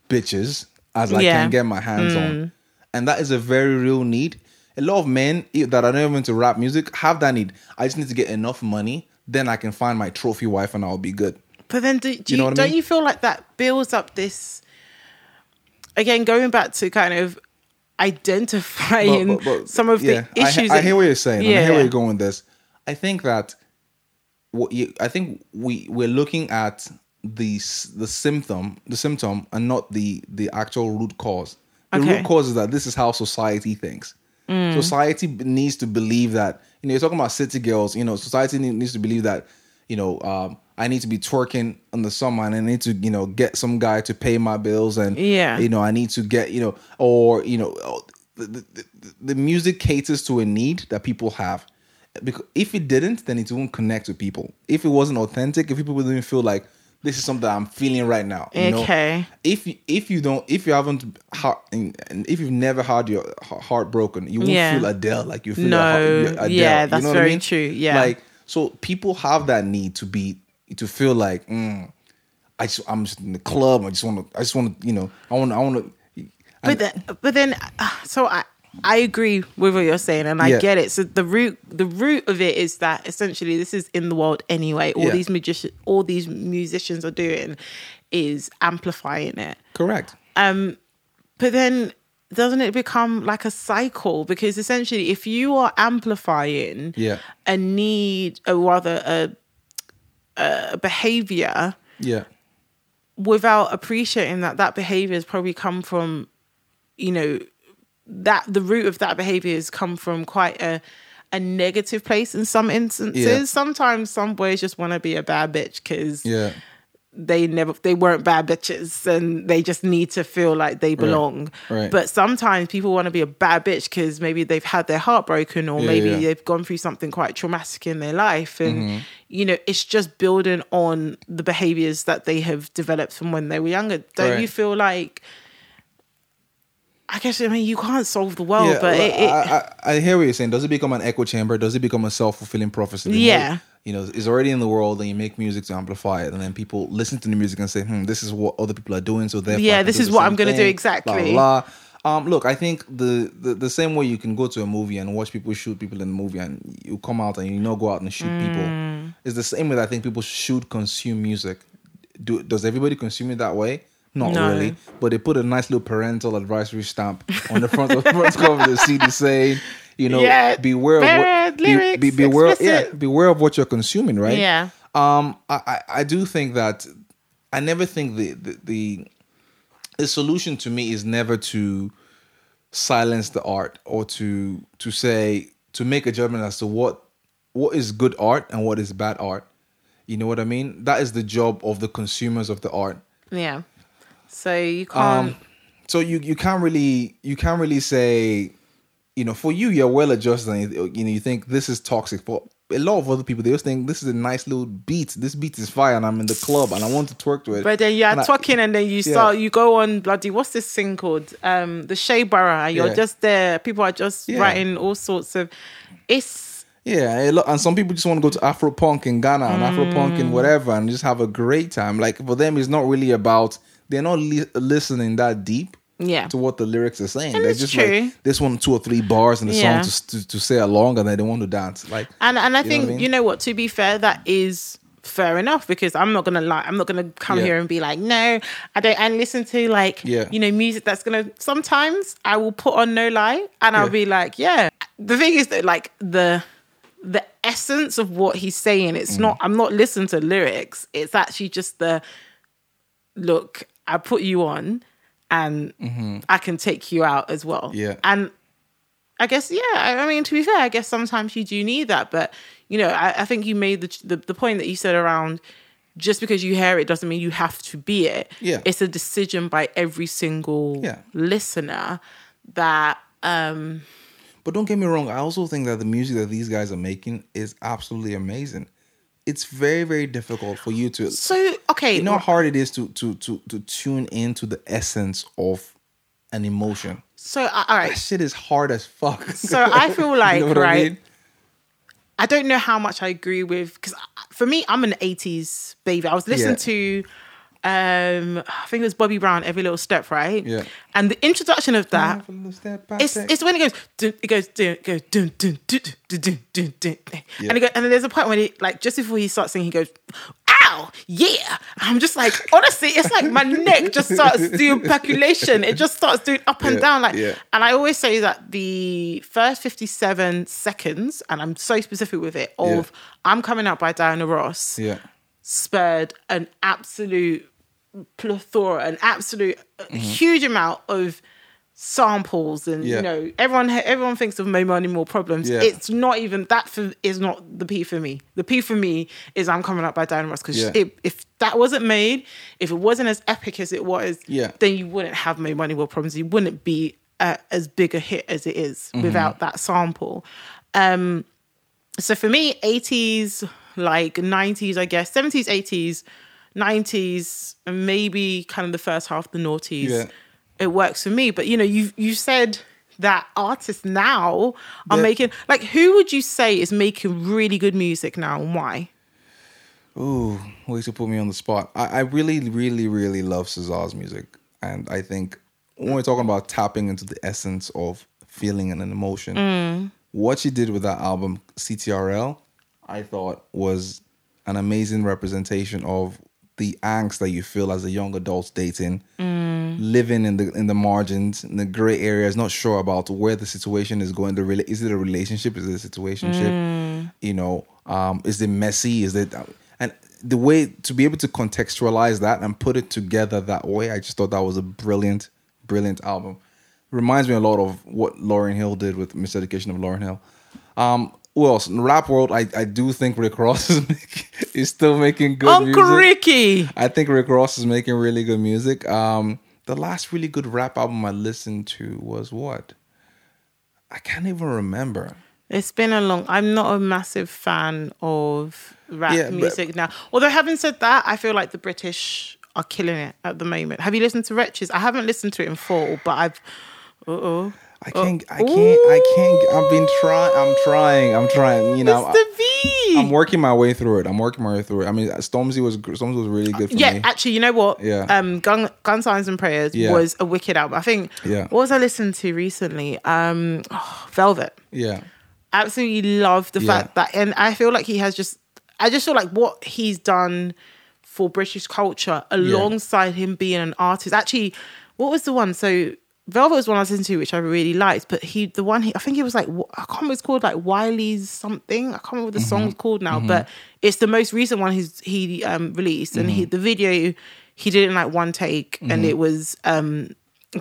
bitches as i Yeah. Mm. can get my hands on and that is a very real need a lot of men that are not even into rap music have that need i just need to get enough money then i can find my trophy wife and i'll be good But then, do, do You know you, I don't mean? you feel like that builds up this? Again, going back to kind of identifying But- but- but- some of yeah, the I, issues. I, that- hear what you're saying. and I hear where you're going with this. I think that I think we we're looking at the the symptom, the symptom, and not the the actual root cause. The Okay. root cause is that this is how society thinks. Mm. Society needs to believe that you know you're talking about city girls. You know, society needs to believe that you know um, I need to be twerking in the summer and I need to you know get some guy to pay my bills and Yeah. you know I need to get you know or you know the, the, the music caters to a need that people have. Because if it didn't, then it won't connect with people. If it wasn't authentic, if people didn't feel like this is something I'm feeling right now, you know? Okay. If you, if you don't, if you haven't heart, and and if you've never had your heart broken, you won't Yeah. feel Adele like you feel. No, heart- Adele, yeah, you that's know what I very mean? true, yeah. like so people have that need to be to feel like mm, I just I'm just in the club. I just want to. I just want to. You know. I want. I want to. but then, but then, uh, so I I agree with what you're saying, and I Yeah. get it. So the root the root of it is that essentially this is in the world anyway. All Yeah. these magicians, all these musicians are doing is amplifying it. correct. Um, but then doesn't it become like a cycle? Because essentially, if you are amplifying Yeah. a need, or rather a, a behavior Yeah. without appreciating that that behavior has probably come from, you know, that the root of that behavior has come from quite a a negative place in some instances. Yeah. Sometimes some boys just want to be a bad bitch because Yeah. they never they weren't bad bitches and they just need to feel like they belong. right. But sometimes people want to be a bad bitch because maybe they've had their heart broken or Yeah, maybe. Mm-hmm. they've gone through something quite traumatic in their life. And you know, it's just building on the behaviors that they have developed from when they were younger. Don't Right. you feel like I guess I mean you can't solve the world, yeah, but well, it, it I, I, I hear what you're saying. Does it become an echo chamber? Does it become a self fulfilling prophecy? Yeah. you know, it's already in the world, and you make music to amplify it, and then people listen to the music and say, "Hmm, this is what other people are doing." So therefore, Yeah, this is what I'm gonna do exactly. Blah, blah, blah. Um, look, I think the, the the same way you can go to a movie and watch people shoot people in the movie, and you come out and you know go out and shoot Mm. people, is the same way that I think people should consume music. Do does everybody consume it that way? Not No. really, but they put a nice little parental advisory stamp on the front of the front cover of the CD saying, you know, Yeah, beware of what lyrics, be, beware, yeah, beware of what you're consuming, right? Yeah. Um, I, I, I do think that I never think the, the the the solution to me is never to silence the art or to to say to make a judgment as to what what is good art and what is bad art. You know what I mean? That is the job of the consumers of the art. yeah. So you can't Um, so you you can't really you can't really say, you know, for you you're well adjusted you, know you think this is toxic. For a lot of other people they just think this is a nice little beat. This beat is fire, and I'm in the club and I want to twerk to it. But then you're And I- talking, and then you start, you go on bloody, what's this thing called? Um, the Shea and You're Yeah. just there. People are just Yeah. writing all sorts of. It's Yeah, and some people just want to go to Afro punk in Ghana and Afro punk Mm. in whatever and just have a great time. Like for them, it's not really about they're not li- listening that deep. Yeah. To what the lyrics are saying, And they're just true. like this one, two or three bars in the Yeah. song to, to to say along, and then they want to dance. Like and and I You think I mean? you know what. To be fair, that is fair enough because I'm not gonna lie. I'm not gonna come Yeah. here and be like, no, I don't. And listen to like, Yeah. you know, music that's gonna. Sometimes I will put on no lie, and I'll Yeah. be like, yeah. The thing is that like the the essence of what he's saying. Mm. It's not. I'm not listening to lyrics. It's actually just the look. I put you on, and I can take you out as well. Mm-hmm. Yeah. and I guess yeah. I I mean, to be fair, I guess sometimes you do need that, but you know, I, I think you made the, the the point that you said around just because you hear it doesn't mean you have to be it. Yeah. it's a decision by every single Yeah. listener that um But don't get me wrong, I also think that the music that these guys are making is absolutely amazing. It's very, very difficult for you to so okay you know how hard it is to to to to tune into the essence of an emotion. so uh, all right That shit is hard as fuck. So I feel like, what I right, mean? I don't know how much I agree with because for me, I'm an '80s baby. I was listening to, um, I think it was Bobby Brown, Every Little Step, right? Yeah. And the introduction of that, it's, it's when it goes, it goes, goes, dun, dun, dun, dun, dun, dun, dun. Yeah. and it goes, and then there's a point when he, like, just before he starts singing, he goes, ow, yeah. I'm just like, honestly, it's like my neck just starts doing percolation. It just starts doing up and yeah, down. Like, yeah. and I always say that the first 57 seconds, and I'm so specific with it, of yeah. I'm Coming Out by Diana Ross. Yeah spurred an absolute plethora, an absolute huge amount of samples and Mm-hmm. Yeah. you know everyone everyone thinks of more money more problems Yeah. it's not even that for is not the p for me the p for me is i'm coming up by diana ross because Yeah. if that wasn't made if it wasn't as epic as it was Yeah. then you wouldn't have more money more problems you wouldn't be uh, as big a hit as it is Mm-hmm. without that sample um so for me 80s like 90s i guess 70s 80s 90s and maybe kind of the first half of the noughties Yeah. it works for me but you know you you said that artists now are Yeah. making like who would you say is making really good music now and why Ooh, ways to put me on the spot. I, I really, really, really love SZA's music. And I think when we're talking about tapping into the essence of feeling and an emotion, mm. what she did with that album, CTRL, I thought was an amazing representation of the angst that you feel as a young adult dating, living in the in the margins, in the gray areas, not sure about where the situation is going. The rela- is it a relationship? Is it a situationship? You know, um, is it messy? Is it and the way to be able to contextualize that and put it together that way, I just thought that was a brilliant, brilliant album. Reminds me a lot of what Lauryn Hill did with Miseducation of Lauryn Hill. Um, who else? In the rap world, I, I do think Rick Ross is, making, is still making good uncle music. ricky I think Rick Ross is making really good music. Um, the last really good rap album I listened to was what? I can't even remember. it's been a long i'm not a massive fan of rap Yeah, but- music now although having said that i feel like the british are killing it at the moment have you listened to wretches i haven't listened to it in full but i've uh-oh I can't. I can't. I can't. I've been trying. I'm trying. I'm trying. You know. V. I'm working my way through it. I'm working my way through it. I mean, Stormzy was Stormzy was really good for yeah, me. actually, you know what? Yeah. Um, Gun, Gang Signs and Prayers Yeah. was a wicked album. I think. Yeah. What was I listening to recently? Um, oh, Velvet. yeah. Absolutely love the Yeah. fact that, and I feel like he has just. I just feel like what he's done for British culture alongside him being an artist. Actually, what was the one? So Velvet was one I was listening to, which I really liked. But he, the one he, I think it was like I can't remember. It's called like Wiley's something. I can't remember what the Mm-hmm. song's called now. But it's the most recent one he's he um, released, and he Mm-hmm. the video he did it in like one take, and it was um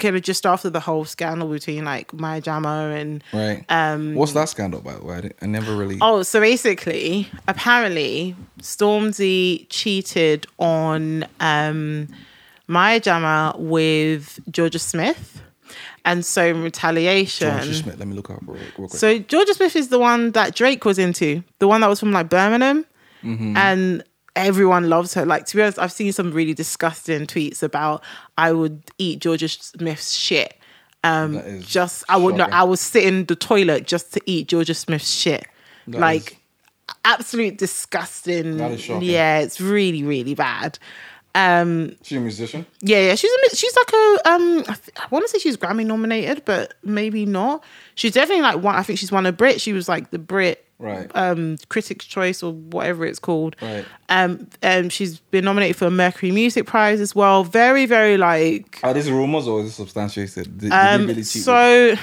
kind of just after the whole scandal between like Maya Jama and Right. Um, What's that scandal by the way? I, didn't- I never really. Oh, so basically, apparently, Stormzy cheated on um, Maya Jama with Jorja Smith. And so in retaliation, Jorja Smith. Let me look up real, real quick. so Jorja Smith is the one that Drake was into, the one that was from like Birmingham, Mm-hmm. and everyone loves her. Like to be honest, I've seen some really disgusting tweets about I would eat Jorja Smith's shit. Um, just I would not. I would sit in the toilet just to eat Jorja Smith's shit. That like is- absolute disgusting. That is shocking. Yeah, it's really really bad. Um, She a musician? yeah, yeah, she's a, she's like a um. I, th- I want to say she's Grammy nominated, but maybe not. She's definitely like one. I think she's won a Brit. She was like the Brit Right. um Critics' Choice or whatever it's called. Right. Um, and she's been nominated for a Mercury Music Prize as well. Very, very like. Are these rumors or is it substantiated? Did, did Um, you really so,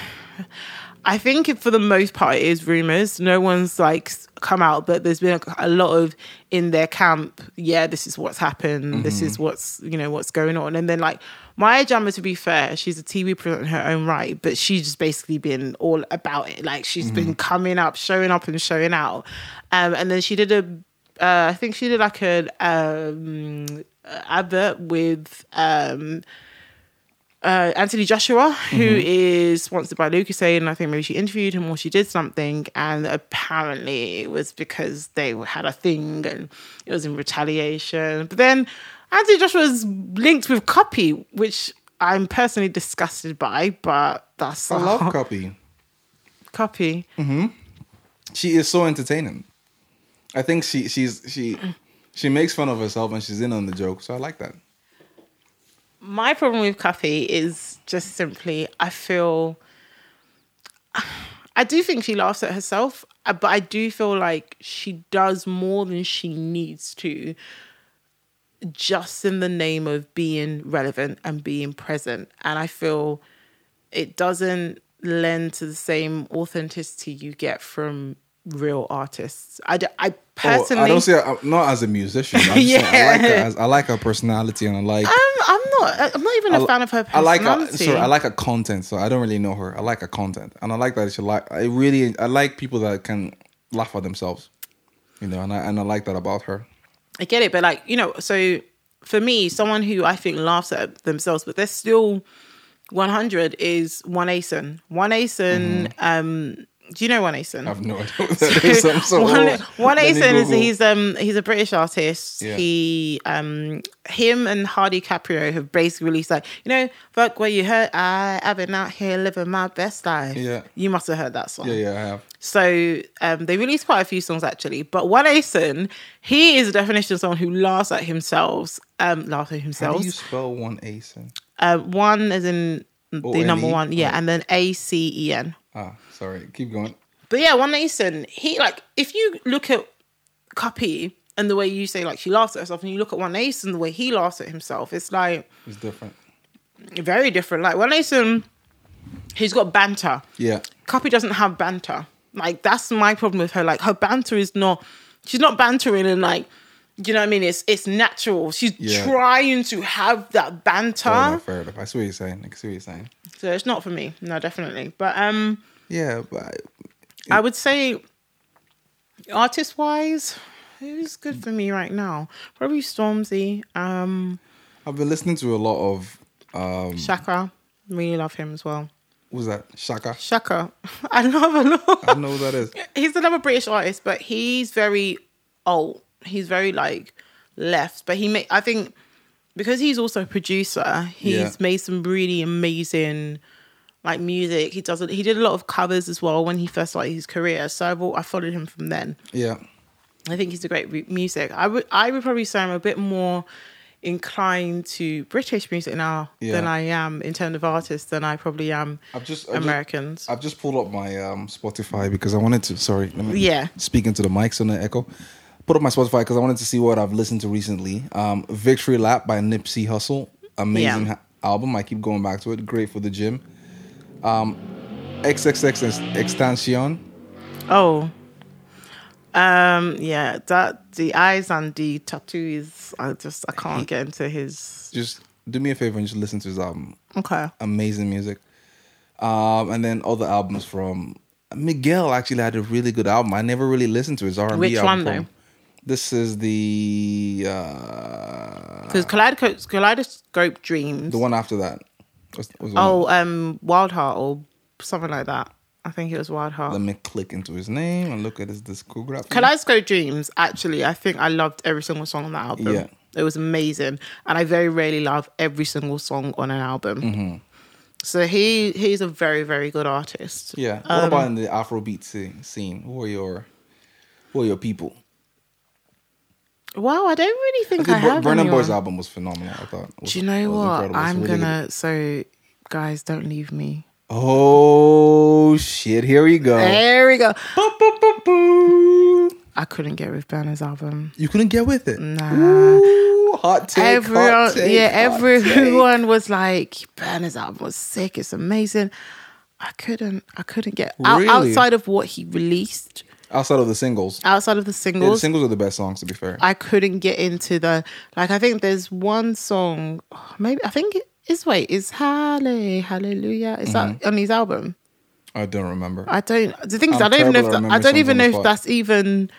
I think for the most part it is rumors. No one's like come out, but there's been a, a lot of in their camp. Yeah, this is what's happened. This Mm-hmm. is what's you know what's going on. And then like Maya Jama, to be fair, she's a TV presenter in her own right, but she's just basically been all about it. Like she's Mm-hmm. been coming up, showing up, and showing out. Um, and then she did a, uh, I think she did like an um, advert with um uh, Anthony Joshua, who is sponsored by Lucozade, and I think maybe she interviewed him or she did something, and apparently it was because they had a thing and it was in retaliation. But then Anthony Joshua's linked with Cuppy, which I'm personally disgusted by, but that's I a love Cuppy. Cuppy. She is so entertaining. I think she she's she she makes fun of herself and she's in on the joke. So I like that. My problem with Cuppy is just simply I feel I do think she laughs at herself, uh, but I do feel like she does more than she needs to just in the name of being relevant and being present. And I feel it doesn't lend to the same authenticity you get from real artists. I, d- I personally. Oh, I don't see her not as a musician. I'm just saying, I like her as I like her personality and I like I'm, I'm not. I'm not even a fan of her I like her, sorry, I like her content, so I don't really know her. I like her content, and I like that she like. I really, I like people that can laugh at themselves, you know, and I and I like that about her. I get it, but like you know, so for me, someone who I think laughs at themselves, but they're still 100 is One Acen. One Acen. Um, do you know One Acen? I have no idea what that is. I'm so one, one Acen is he's um he's a British artist. Yeah. He um him and Hardy Caprio have basically released like you know fuck what you heard I I've been out here living my best life. Yeah. you must have heard that song. Yeah, yeah, I have. So um, they released quite a few songs actually, but One Acen, he is a definition of someone who laughs at himself. Um, laughs at How himself. do you spell one ace? in- Um, one as in the number one, yeah, and then A C E N. Ah, sorry. Keep going. But yeah, One Acen, he like if you look at Cuppy and the way you say like she laughs at herself, and you look at One Acen the way he laughs at himself, it's like It's different. very different. Like One Acen, he's got banter. Yeah. Cuppy doesn't have banter. Like that's my problem with her. Like her banter is not. She's not bantering and like. Do you know what I mean? It's it's natural. She's Yeah. trying to have that banter. Fair enough, fair enough. I see what you're saying. I see what you're saying. So it's not for me. No, definitely. But um Yeah, but I, I would say artist wise, who's good for me right now? Probably Stormzy. Um I've been listening to a lot of um Shakka. Really love him as well. what's that? Shakka. Shakka. I love a lot. I know who that is. he's another British artist, but he's very old. He's very like left, but he made. I think because he's also a producer, he's Yeah. made some really amazing like music. He does. it. He did a lot of covers as well when he first started his career. So I've, I followed him from then. Yeah. I think he's a great re- music. I would I would probably say I'm a bit more inclined to British music now Yeah. than I am in terms of artists than I probably am I've just I've just- Americans. I've just pulled up my um, Spotify because I wanted to. Sorry, let me Yeah. speak into the mics on the echo. Put up my Spotify because I wanted to see what I've listened to recently. Um, Victory Lap by Nipsey Hussle, amazing Yeah. album. I keep going back to it. Great for the gym. Um, XXX Ex- Extension. Oh. Um yeah, that the eyes and the tattoos I just I can't get into his Just do me a favor and just listen to his album. Okay. Amazing music. Um, and then other albums from Miguel actually had a really good album. I never really listened to his R and B album. Which one, though? This is the uh, Because Kaleidoscope, Kaleidoscope Dreams. the one after that. What's, what's? Oh, um, Wild Heart or something like that. I think it was Wild Heart. Let me click into his name and look at his discography. Kaleidoscope Dreams, actually, I think I loved every single song on that album. Yeah. It was amazing. And I very rarely love every single song on an album. Mm-hmm. So he he's a very, very good artist. Yeah. What Um, about in the Afrobeat scene? scene? Who are your who are your people? Wow, I don't really think I, Bur- have anyone. Boy's album was phenomenal. I thought. Was- Do you know what? I'm really gonna so guys, don't leave me. Oh shit! Here we go. There we go. Boop, boop, boop. I couldn't get with Burna's album. You couldn't get with it. Nah. Ooh, hot take. everyone, hot take, yeah, everyone was like, Burna's album was sick. It's amazing. I couldn't, I couldn't get out, Really? outside of what he released, take. Outside of the singles, outside of the yeah, the singles. singles are the best songs. To be fair, I couldn't get into the like. I think there's one song, maybe I think it is. Wait, is Halle Hallelujah? Is Mm-hmm. that on his album? I don't remember. I don't. The thing is, I'm I don't even know if that, I don't even know if that's even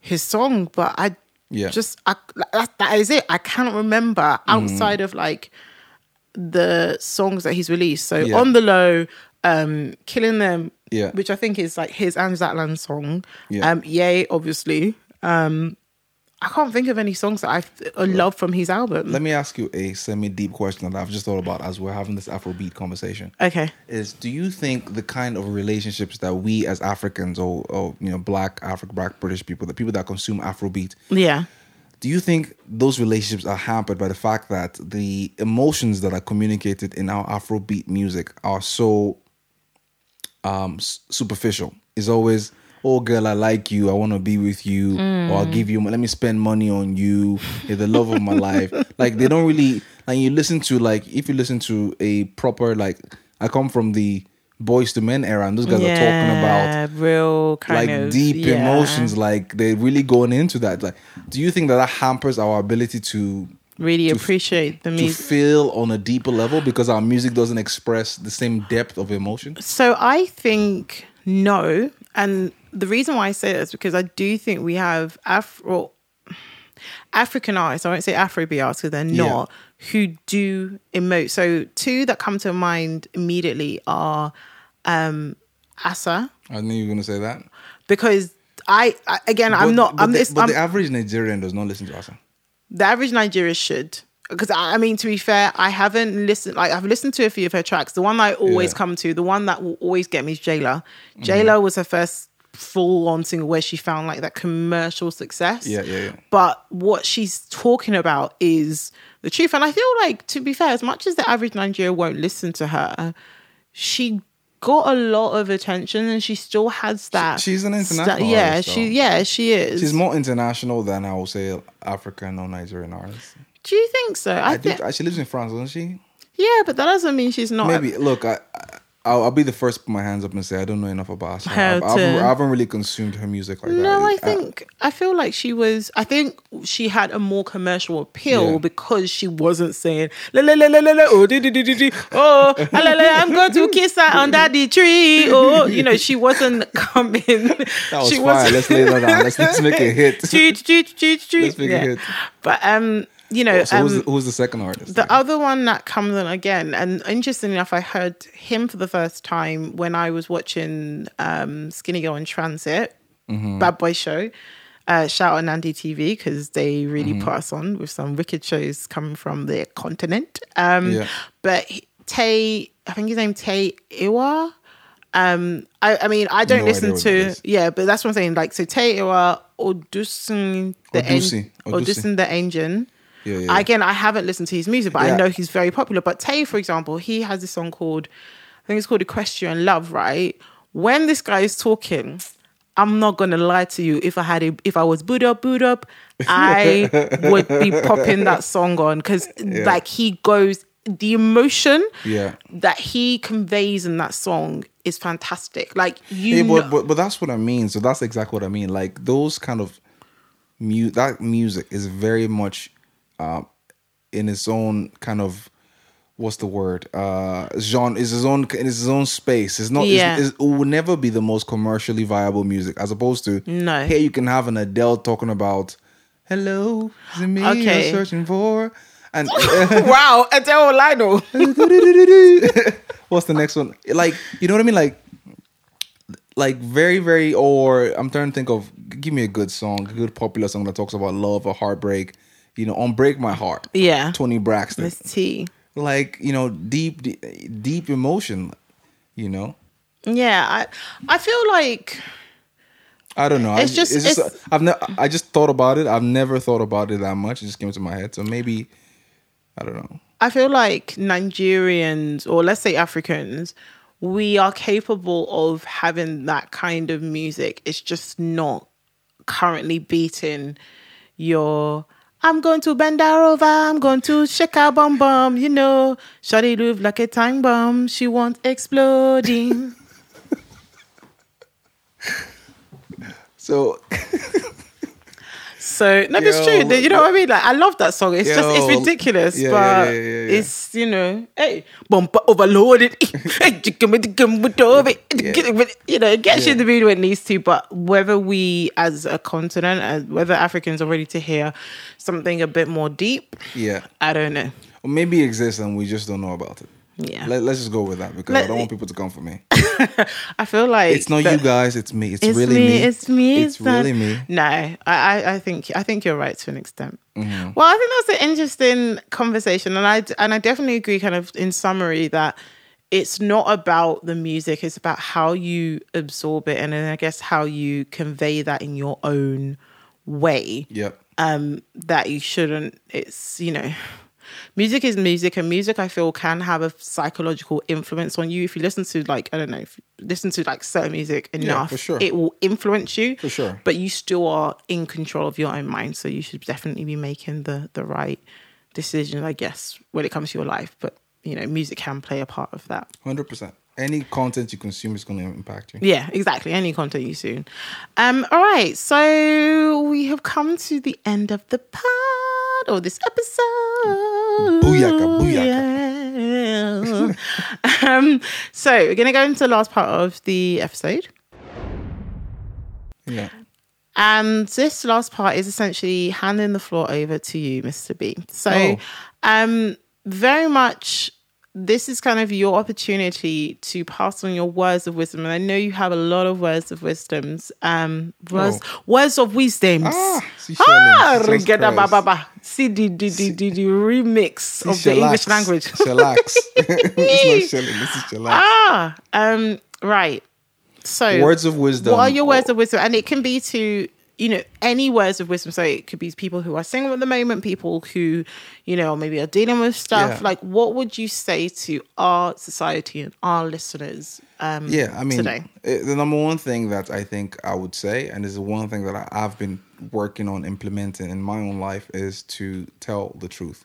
his song. But I Yeah. just I, that, that is it. I cannot remember Mm. outside of like the songs that he's released. So Yeah. on the low, um, killing them, Yeah. which I think is like his and Zlatan song. Yeah. Um, yay, obviously. Um, I can't think of any songs that I love from his album. Let me ask you a semi-deep question that I've just thought about as we're having this Afrobeat conversation. okay. Is do you think the kind of relationships that we as Africans or, or you know black African black British people, the people that consume Afrobeat, Yeah. do you think those relationships are hampered by the fact that the emotions that are communicated in our Afrobeat music are so um superficial? Is always, oh girl, I like you, I want to be with you, or I'll give you, let me spend money on you, you're the love of my life. Like they don't really like you listen to like if you listen to a proper like I come from the Boyz II Men era and those guys are talking about real kind like of deep yeah. emotions like they're really going into that like do you think that that hampers our ability to Really appreciate the music. to feel on a deeper level because our music doesn't express the same depth of emotion So I think no, and the reason why I say that is because I do think we have Afro African artists. I won't say Afrobeat artists because they're Yeah. not who do emote. So two that come to mind immediately are um Asa i knew you were going to say that because I, I again I'm not but, I'm the, but I'm, the average nigerian does not listen to us the average Nigerian should. Because I mean, to be fair, I haven't listened. Like I've listened to a few of her tracks. The one I always Yeah. come to, the one that will always get me is Jailer. Mm-hmm. Jailer was her first full-on single where she found like that commercial success. Yeah, yeah, yeah. But what she's talking about is the truth, and I feel like, to be fair, as much as the average Nigerian won't listen to her, she got a lot of attention, and she still has that. she's an international yeah, artist, she yeah she is. she's more international than i would say african or nigerian artist Do you think so? I, i think she lives in france doesn't she Yeah, but that doesn't mean she's not. maybe look i I- I'll, I'll be the first to put my hands up and say I don't know enough about her. Her I haven't. I haven't really consumed her music like that. No, I I- think I feel like she was. I think she had a more commercial appeal Yeah. because she wasn't saying la la la la la la oh di, di, di, di, di, oh la, la, la, I'm going to kiss her under the tree oh you know she wasn't coming. That was she fire. Let's lay that down. Let's, let's make a hit. Cheat, cheat, cheat, cheat. Let's make a hit. But um, you know, So um, who's, the, who's the second artist? The other one that comes in again, and interestingly enough, I heard him for the first time when I was watching um, Skinny Girl in Transit, Mm-hmm. Bad Boy Show. Uh, shout out Ndani TV because they really Mm-hmm. put us on with some wicked shows coming from the continent. Um, Yeah. But Tay, I think his name Tay Iwar. Um, I, I mean, I don't No listen idea what that to yeah, but that's what I'm saying. Like, so Tay Iwar Odunsi the Odunsi, En- Odunsi. Odunsi the Engine. Yeah, yeah. Again, I haven't listened to his music, but I know he's very popular. But Tay, for example, he has this song called, I think it's called Equestrian Love, right? When this guy is talking, I'm not gonna lie to you. If I had a, if I was boot up, boot up, I would be popping that song on because like he goes, the emotion Yeah. that he conveys in that song is fantastic. Like you, Yeah, but, but but that's what I mean. So that's exactly what I mean. Like those kind of mu that music is very much uh, in its own kind of what's the word uh genre is his own in his own space it's not Yeah. it's, it's, it will never be the most commercially viable music as opposed to No. here you can have an adele talking about hello is it me Okay. you're searching for And wow, Adele Lionel. what's the next one? Like, you know what I mean? Like, like very, very. Or I'm trying to think of. Give me a good song, a good popular song that talks about love or heartbreak. You know, on "Break My Heart." Yeah. Toni Braxton. Miss T. Like, you know, deep, deep, deep emotion. You know. Yeah, I I feel like I don't know. It's I, just- it's just it's- I've never. I just thought about it. I've never thought about it that much. It just came to my head. So maybe I don't know. I feel like Nigerians or let's say Africans, we are capable of having that kind of music. It's just not currently beating your I'm going to bend her over, I'm going to shake her bum bum, you know. Shawty move like a time bomb, she wants exploding. So So no, it's Yo. true. You know what I mean? Like I love that song. It's just it's ridiculous, Yeah, but yeah, yeah, it's you know, hey, bumper overloaded. Hey, chicken with the gum with all of it. You know, it gets you in the mood when it needs to. But whether we as a continent, as whether Africans are ready to hear something a bit more deep, yeah, I don't know. or maybe it exists and we just don't know about it. Yeah. Let, us just go with that because I don't want people to come for me. I feel like It's not you guys. It's me. It's, It's really me, me. It's me. It's really me. No, I, I, I think I think you're right to an extent. Mm-hmm. Well, I think that's an interesting conversation, and I and I definitely agree. Kind of in summary that it's not about the music; it's about how you absorb it, and then I guess how you convey that in your own way. Yep. Um, that you shouldn't. It's you know. Music is music, and music I feel can have a psychological influence on you. If you listen to like I don't know, if you listen to like certain music enough, for sure. it will influence you. For sure. But you still are in control of your own mind, so you should definitely be making the the right decision, I guess, when it comes to your life. But you know, music can play a part of that. Hundred percent. Any content you consume is going to impact you. Yeah, exactly. Any content you soon. Um, all right, so we have come to the end of the pod or this episode. Booyaka, booyaka. um, so we're gonna go into the last part of the episode. Yeah. And this last part is essentially handing the floor over to you, Mr. B. So, Oh. um, very much this is kind of your opportunity to pass on your words of wisdom. And I know you have a lot of words of wisdoms, um, words, words of wisdoms. Ah, see, Ah, Shelley, Jesus regada Christ. ba ba ba. See the, the, the, the, the remix of the. English language. Shellax. it's not Shelley. This is shellax. ah, um, right. So, Words of wisdom. what are your words of wisdom? And it can be to, you know, any words of wisdom. So it could be people who are single at the moment, people who, you know, maybe are dealing with stuff. Yeah. Like, what would you say to our society and our listeners um, Yeah, I mean, today? eh, the number one thing that I think I would say, and is one thing that I, I've been working on implementing in my own life, is to tell the truth.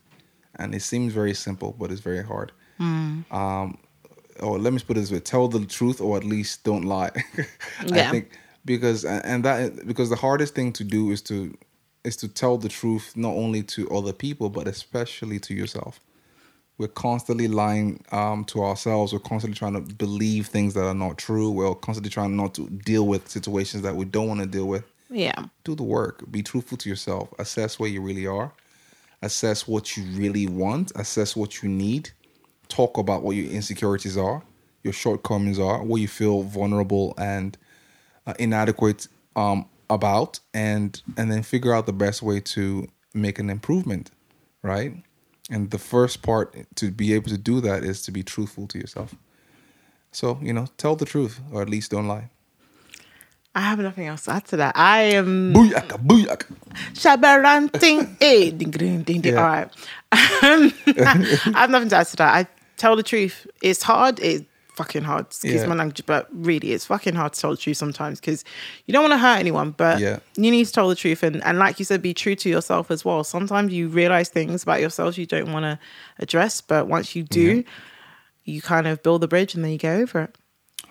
And it seems very simple, but it's very hard. Hmm. Um, or let me put it this way: tell the truth, or at least don't lie. Yeah. I think because and that because the hardest thing to do is to is to tell the truth not only to other people but especially to yourself we're constantly lying um, to ourselves. We're constantly trying to believe things that are not true. We're constantly trying not to deal with situations that we don't want to deal with. Yeah. Do the work. Be truthful to yourself. Assess where you really are. Assess what you really want. Assess what you need. Talk about what your insecurities are, your shortcomings are, what you feel vulnerable and uh, inadequate um, about, and and then figure out the best way to make an improvement, right? And the first part to be able to do that is to be truthful to yourself. So, you know, tell the truth or at least don't lie. I have nothing else to add to that. I am Booyaka, booyaka. shabaranting. hey, ding, ding, ding, ding. All right. Um, I have nothing to add to that. I tell the truth. It's hard. It's fucking hard. Excuse Yeah. my language, but really, it's fucking hard to tell the truth sometimes because you don't want to hurt anyone, but Yeah. you need to tell the truth. And, and like you said, be true to yourself as well. Sometimes you realize things about yourself you don't want to address, but once you do, you kind of build the bridge and then you go over it.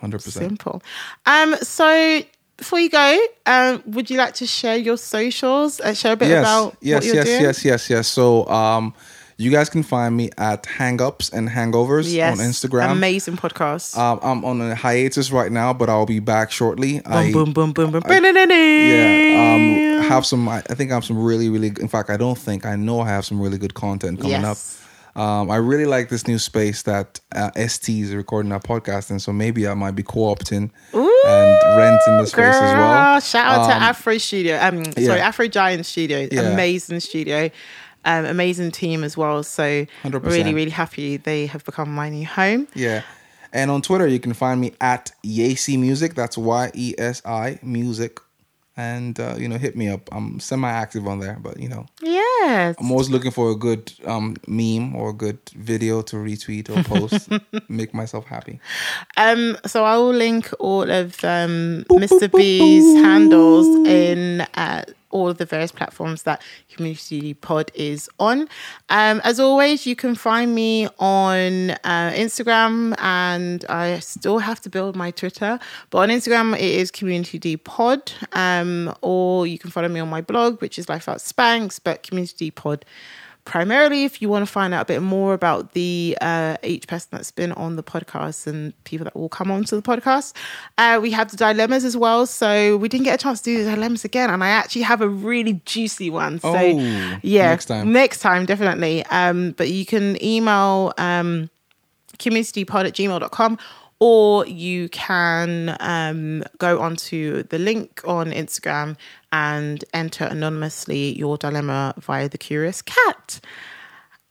100%. Simple. Um, so before you go, um, would you like to share your socials? Uh, share a bit yes, about yes, what you're yes, doing? yes, yes, yes. So, um, You guys can find me at Hangouts and Hangovers Yes. on Instagram. Amazing podcast. Um, I'm on a hiatus right now, but I'll be back shortly. I, boom, boom, boom, boom. yeah, um, have some. I I think I have some really, really. In fact, I don't think I know I have some really good content coming Yes. up. Um, I really like this new space that uh, ST is recording our podcast, and so maybe I might be co-opting and renting the space as well. Shout out to Um, Afro Studio. Um, sorry. Afro Giant Studio. Yeah. Amazing studio. Um, amazing team as well. So 100%. really, really happy they have become my new home. Yeah. And on Twitter, you can find me at Yesi Music. That's Y E S I Music. And, uh, you know, hit me up. I'm semi active on there, but, you know, Yes. I'm always looking for a good um, meme or a good video to retweet or post, make myself happy. Um, so I will link all of um, Mr. B's handles in uh, all of the various platforms that Community Pod is on. Um, as always, you can find me on uh, Instagram, and I still have to build my Twitter. But on Instagram, it is Community Pod, um, or you can follow me on my blog, which is Life Out Spanks, but Community Pod primarily if you want to find out a bit more about the uh, each person that's been on the podcast and people that will come onto the podcast uh, we have the dilemmas as well. So we didn't get a chance to do the dilemmas again and i actually have a really juicy one. So Oh, yeah next time. next time definitely. Um, but you can email um, communitypod at gmail.com or you can um, go onto the link on Instagram and enter anonymously your dilemma via the Curious Cat.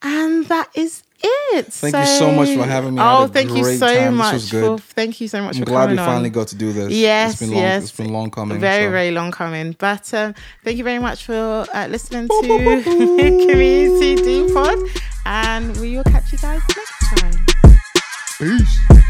And that is it. Thank you so much for having me. Oh, thank you so time. This much. was good. For, thank you so much I'm for glad we on. finally got to do this. Yes, it's been long, yes. It's been long coming. Very, so. very long coming. But um, thank you very much for uh, listening to Community D Pod. And we will catch you guys next time. Peace.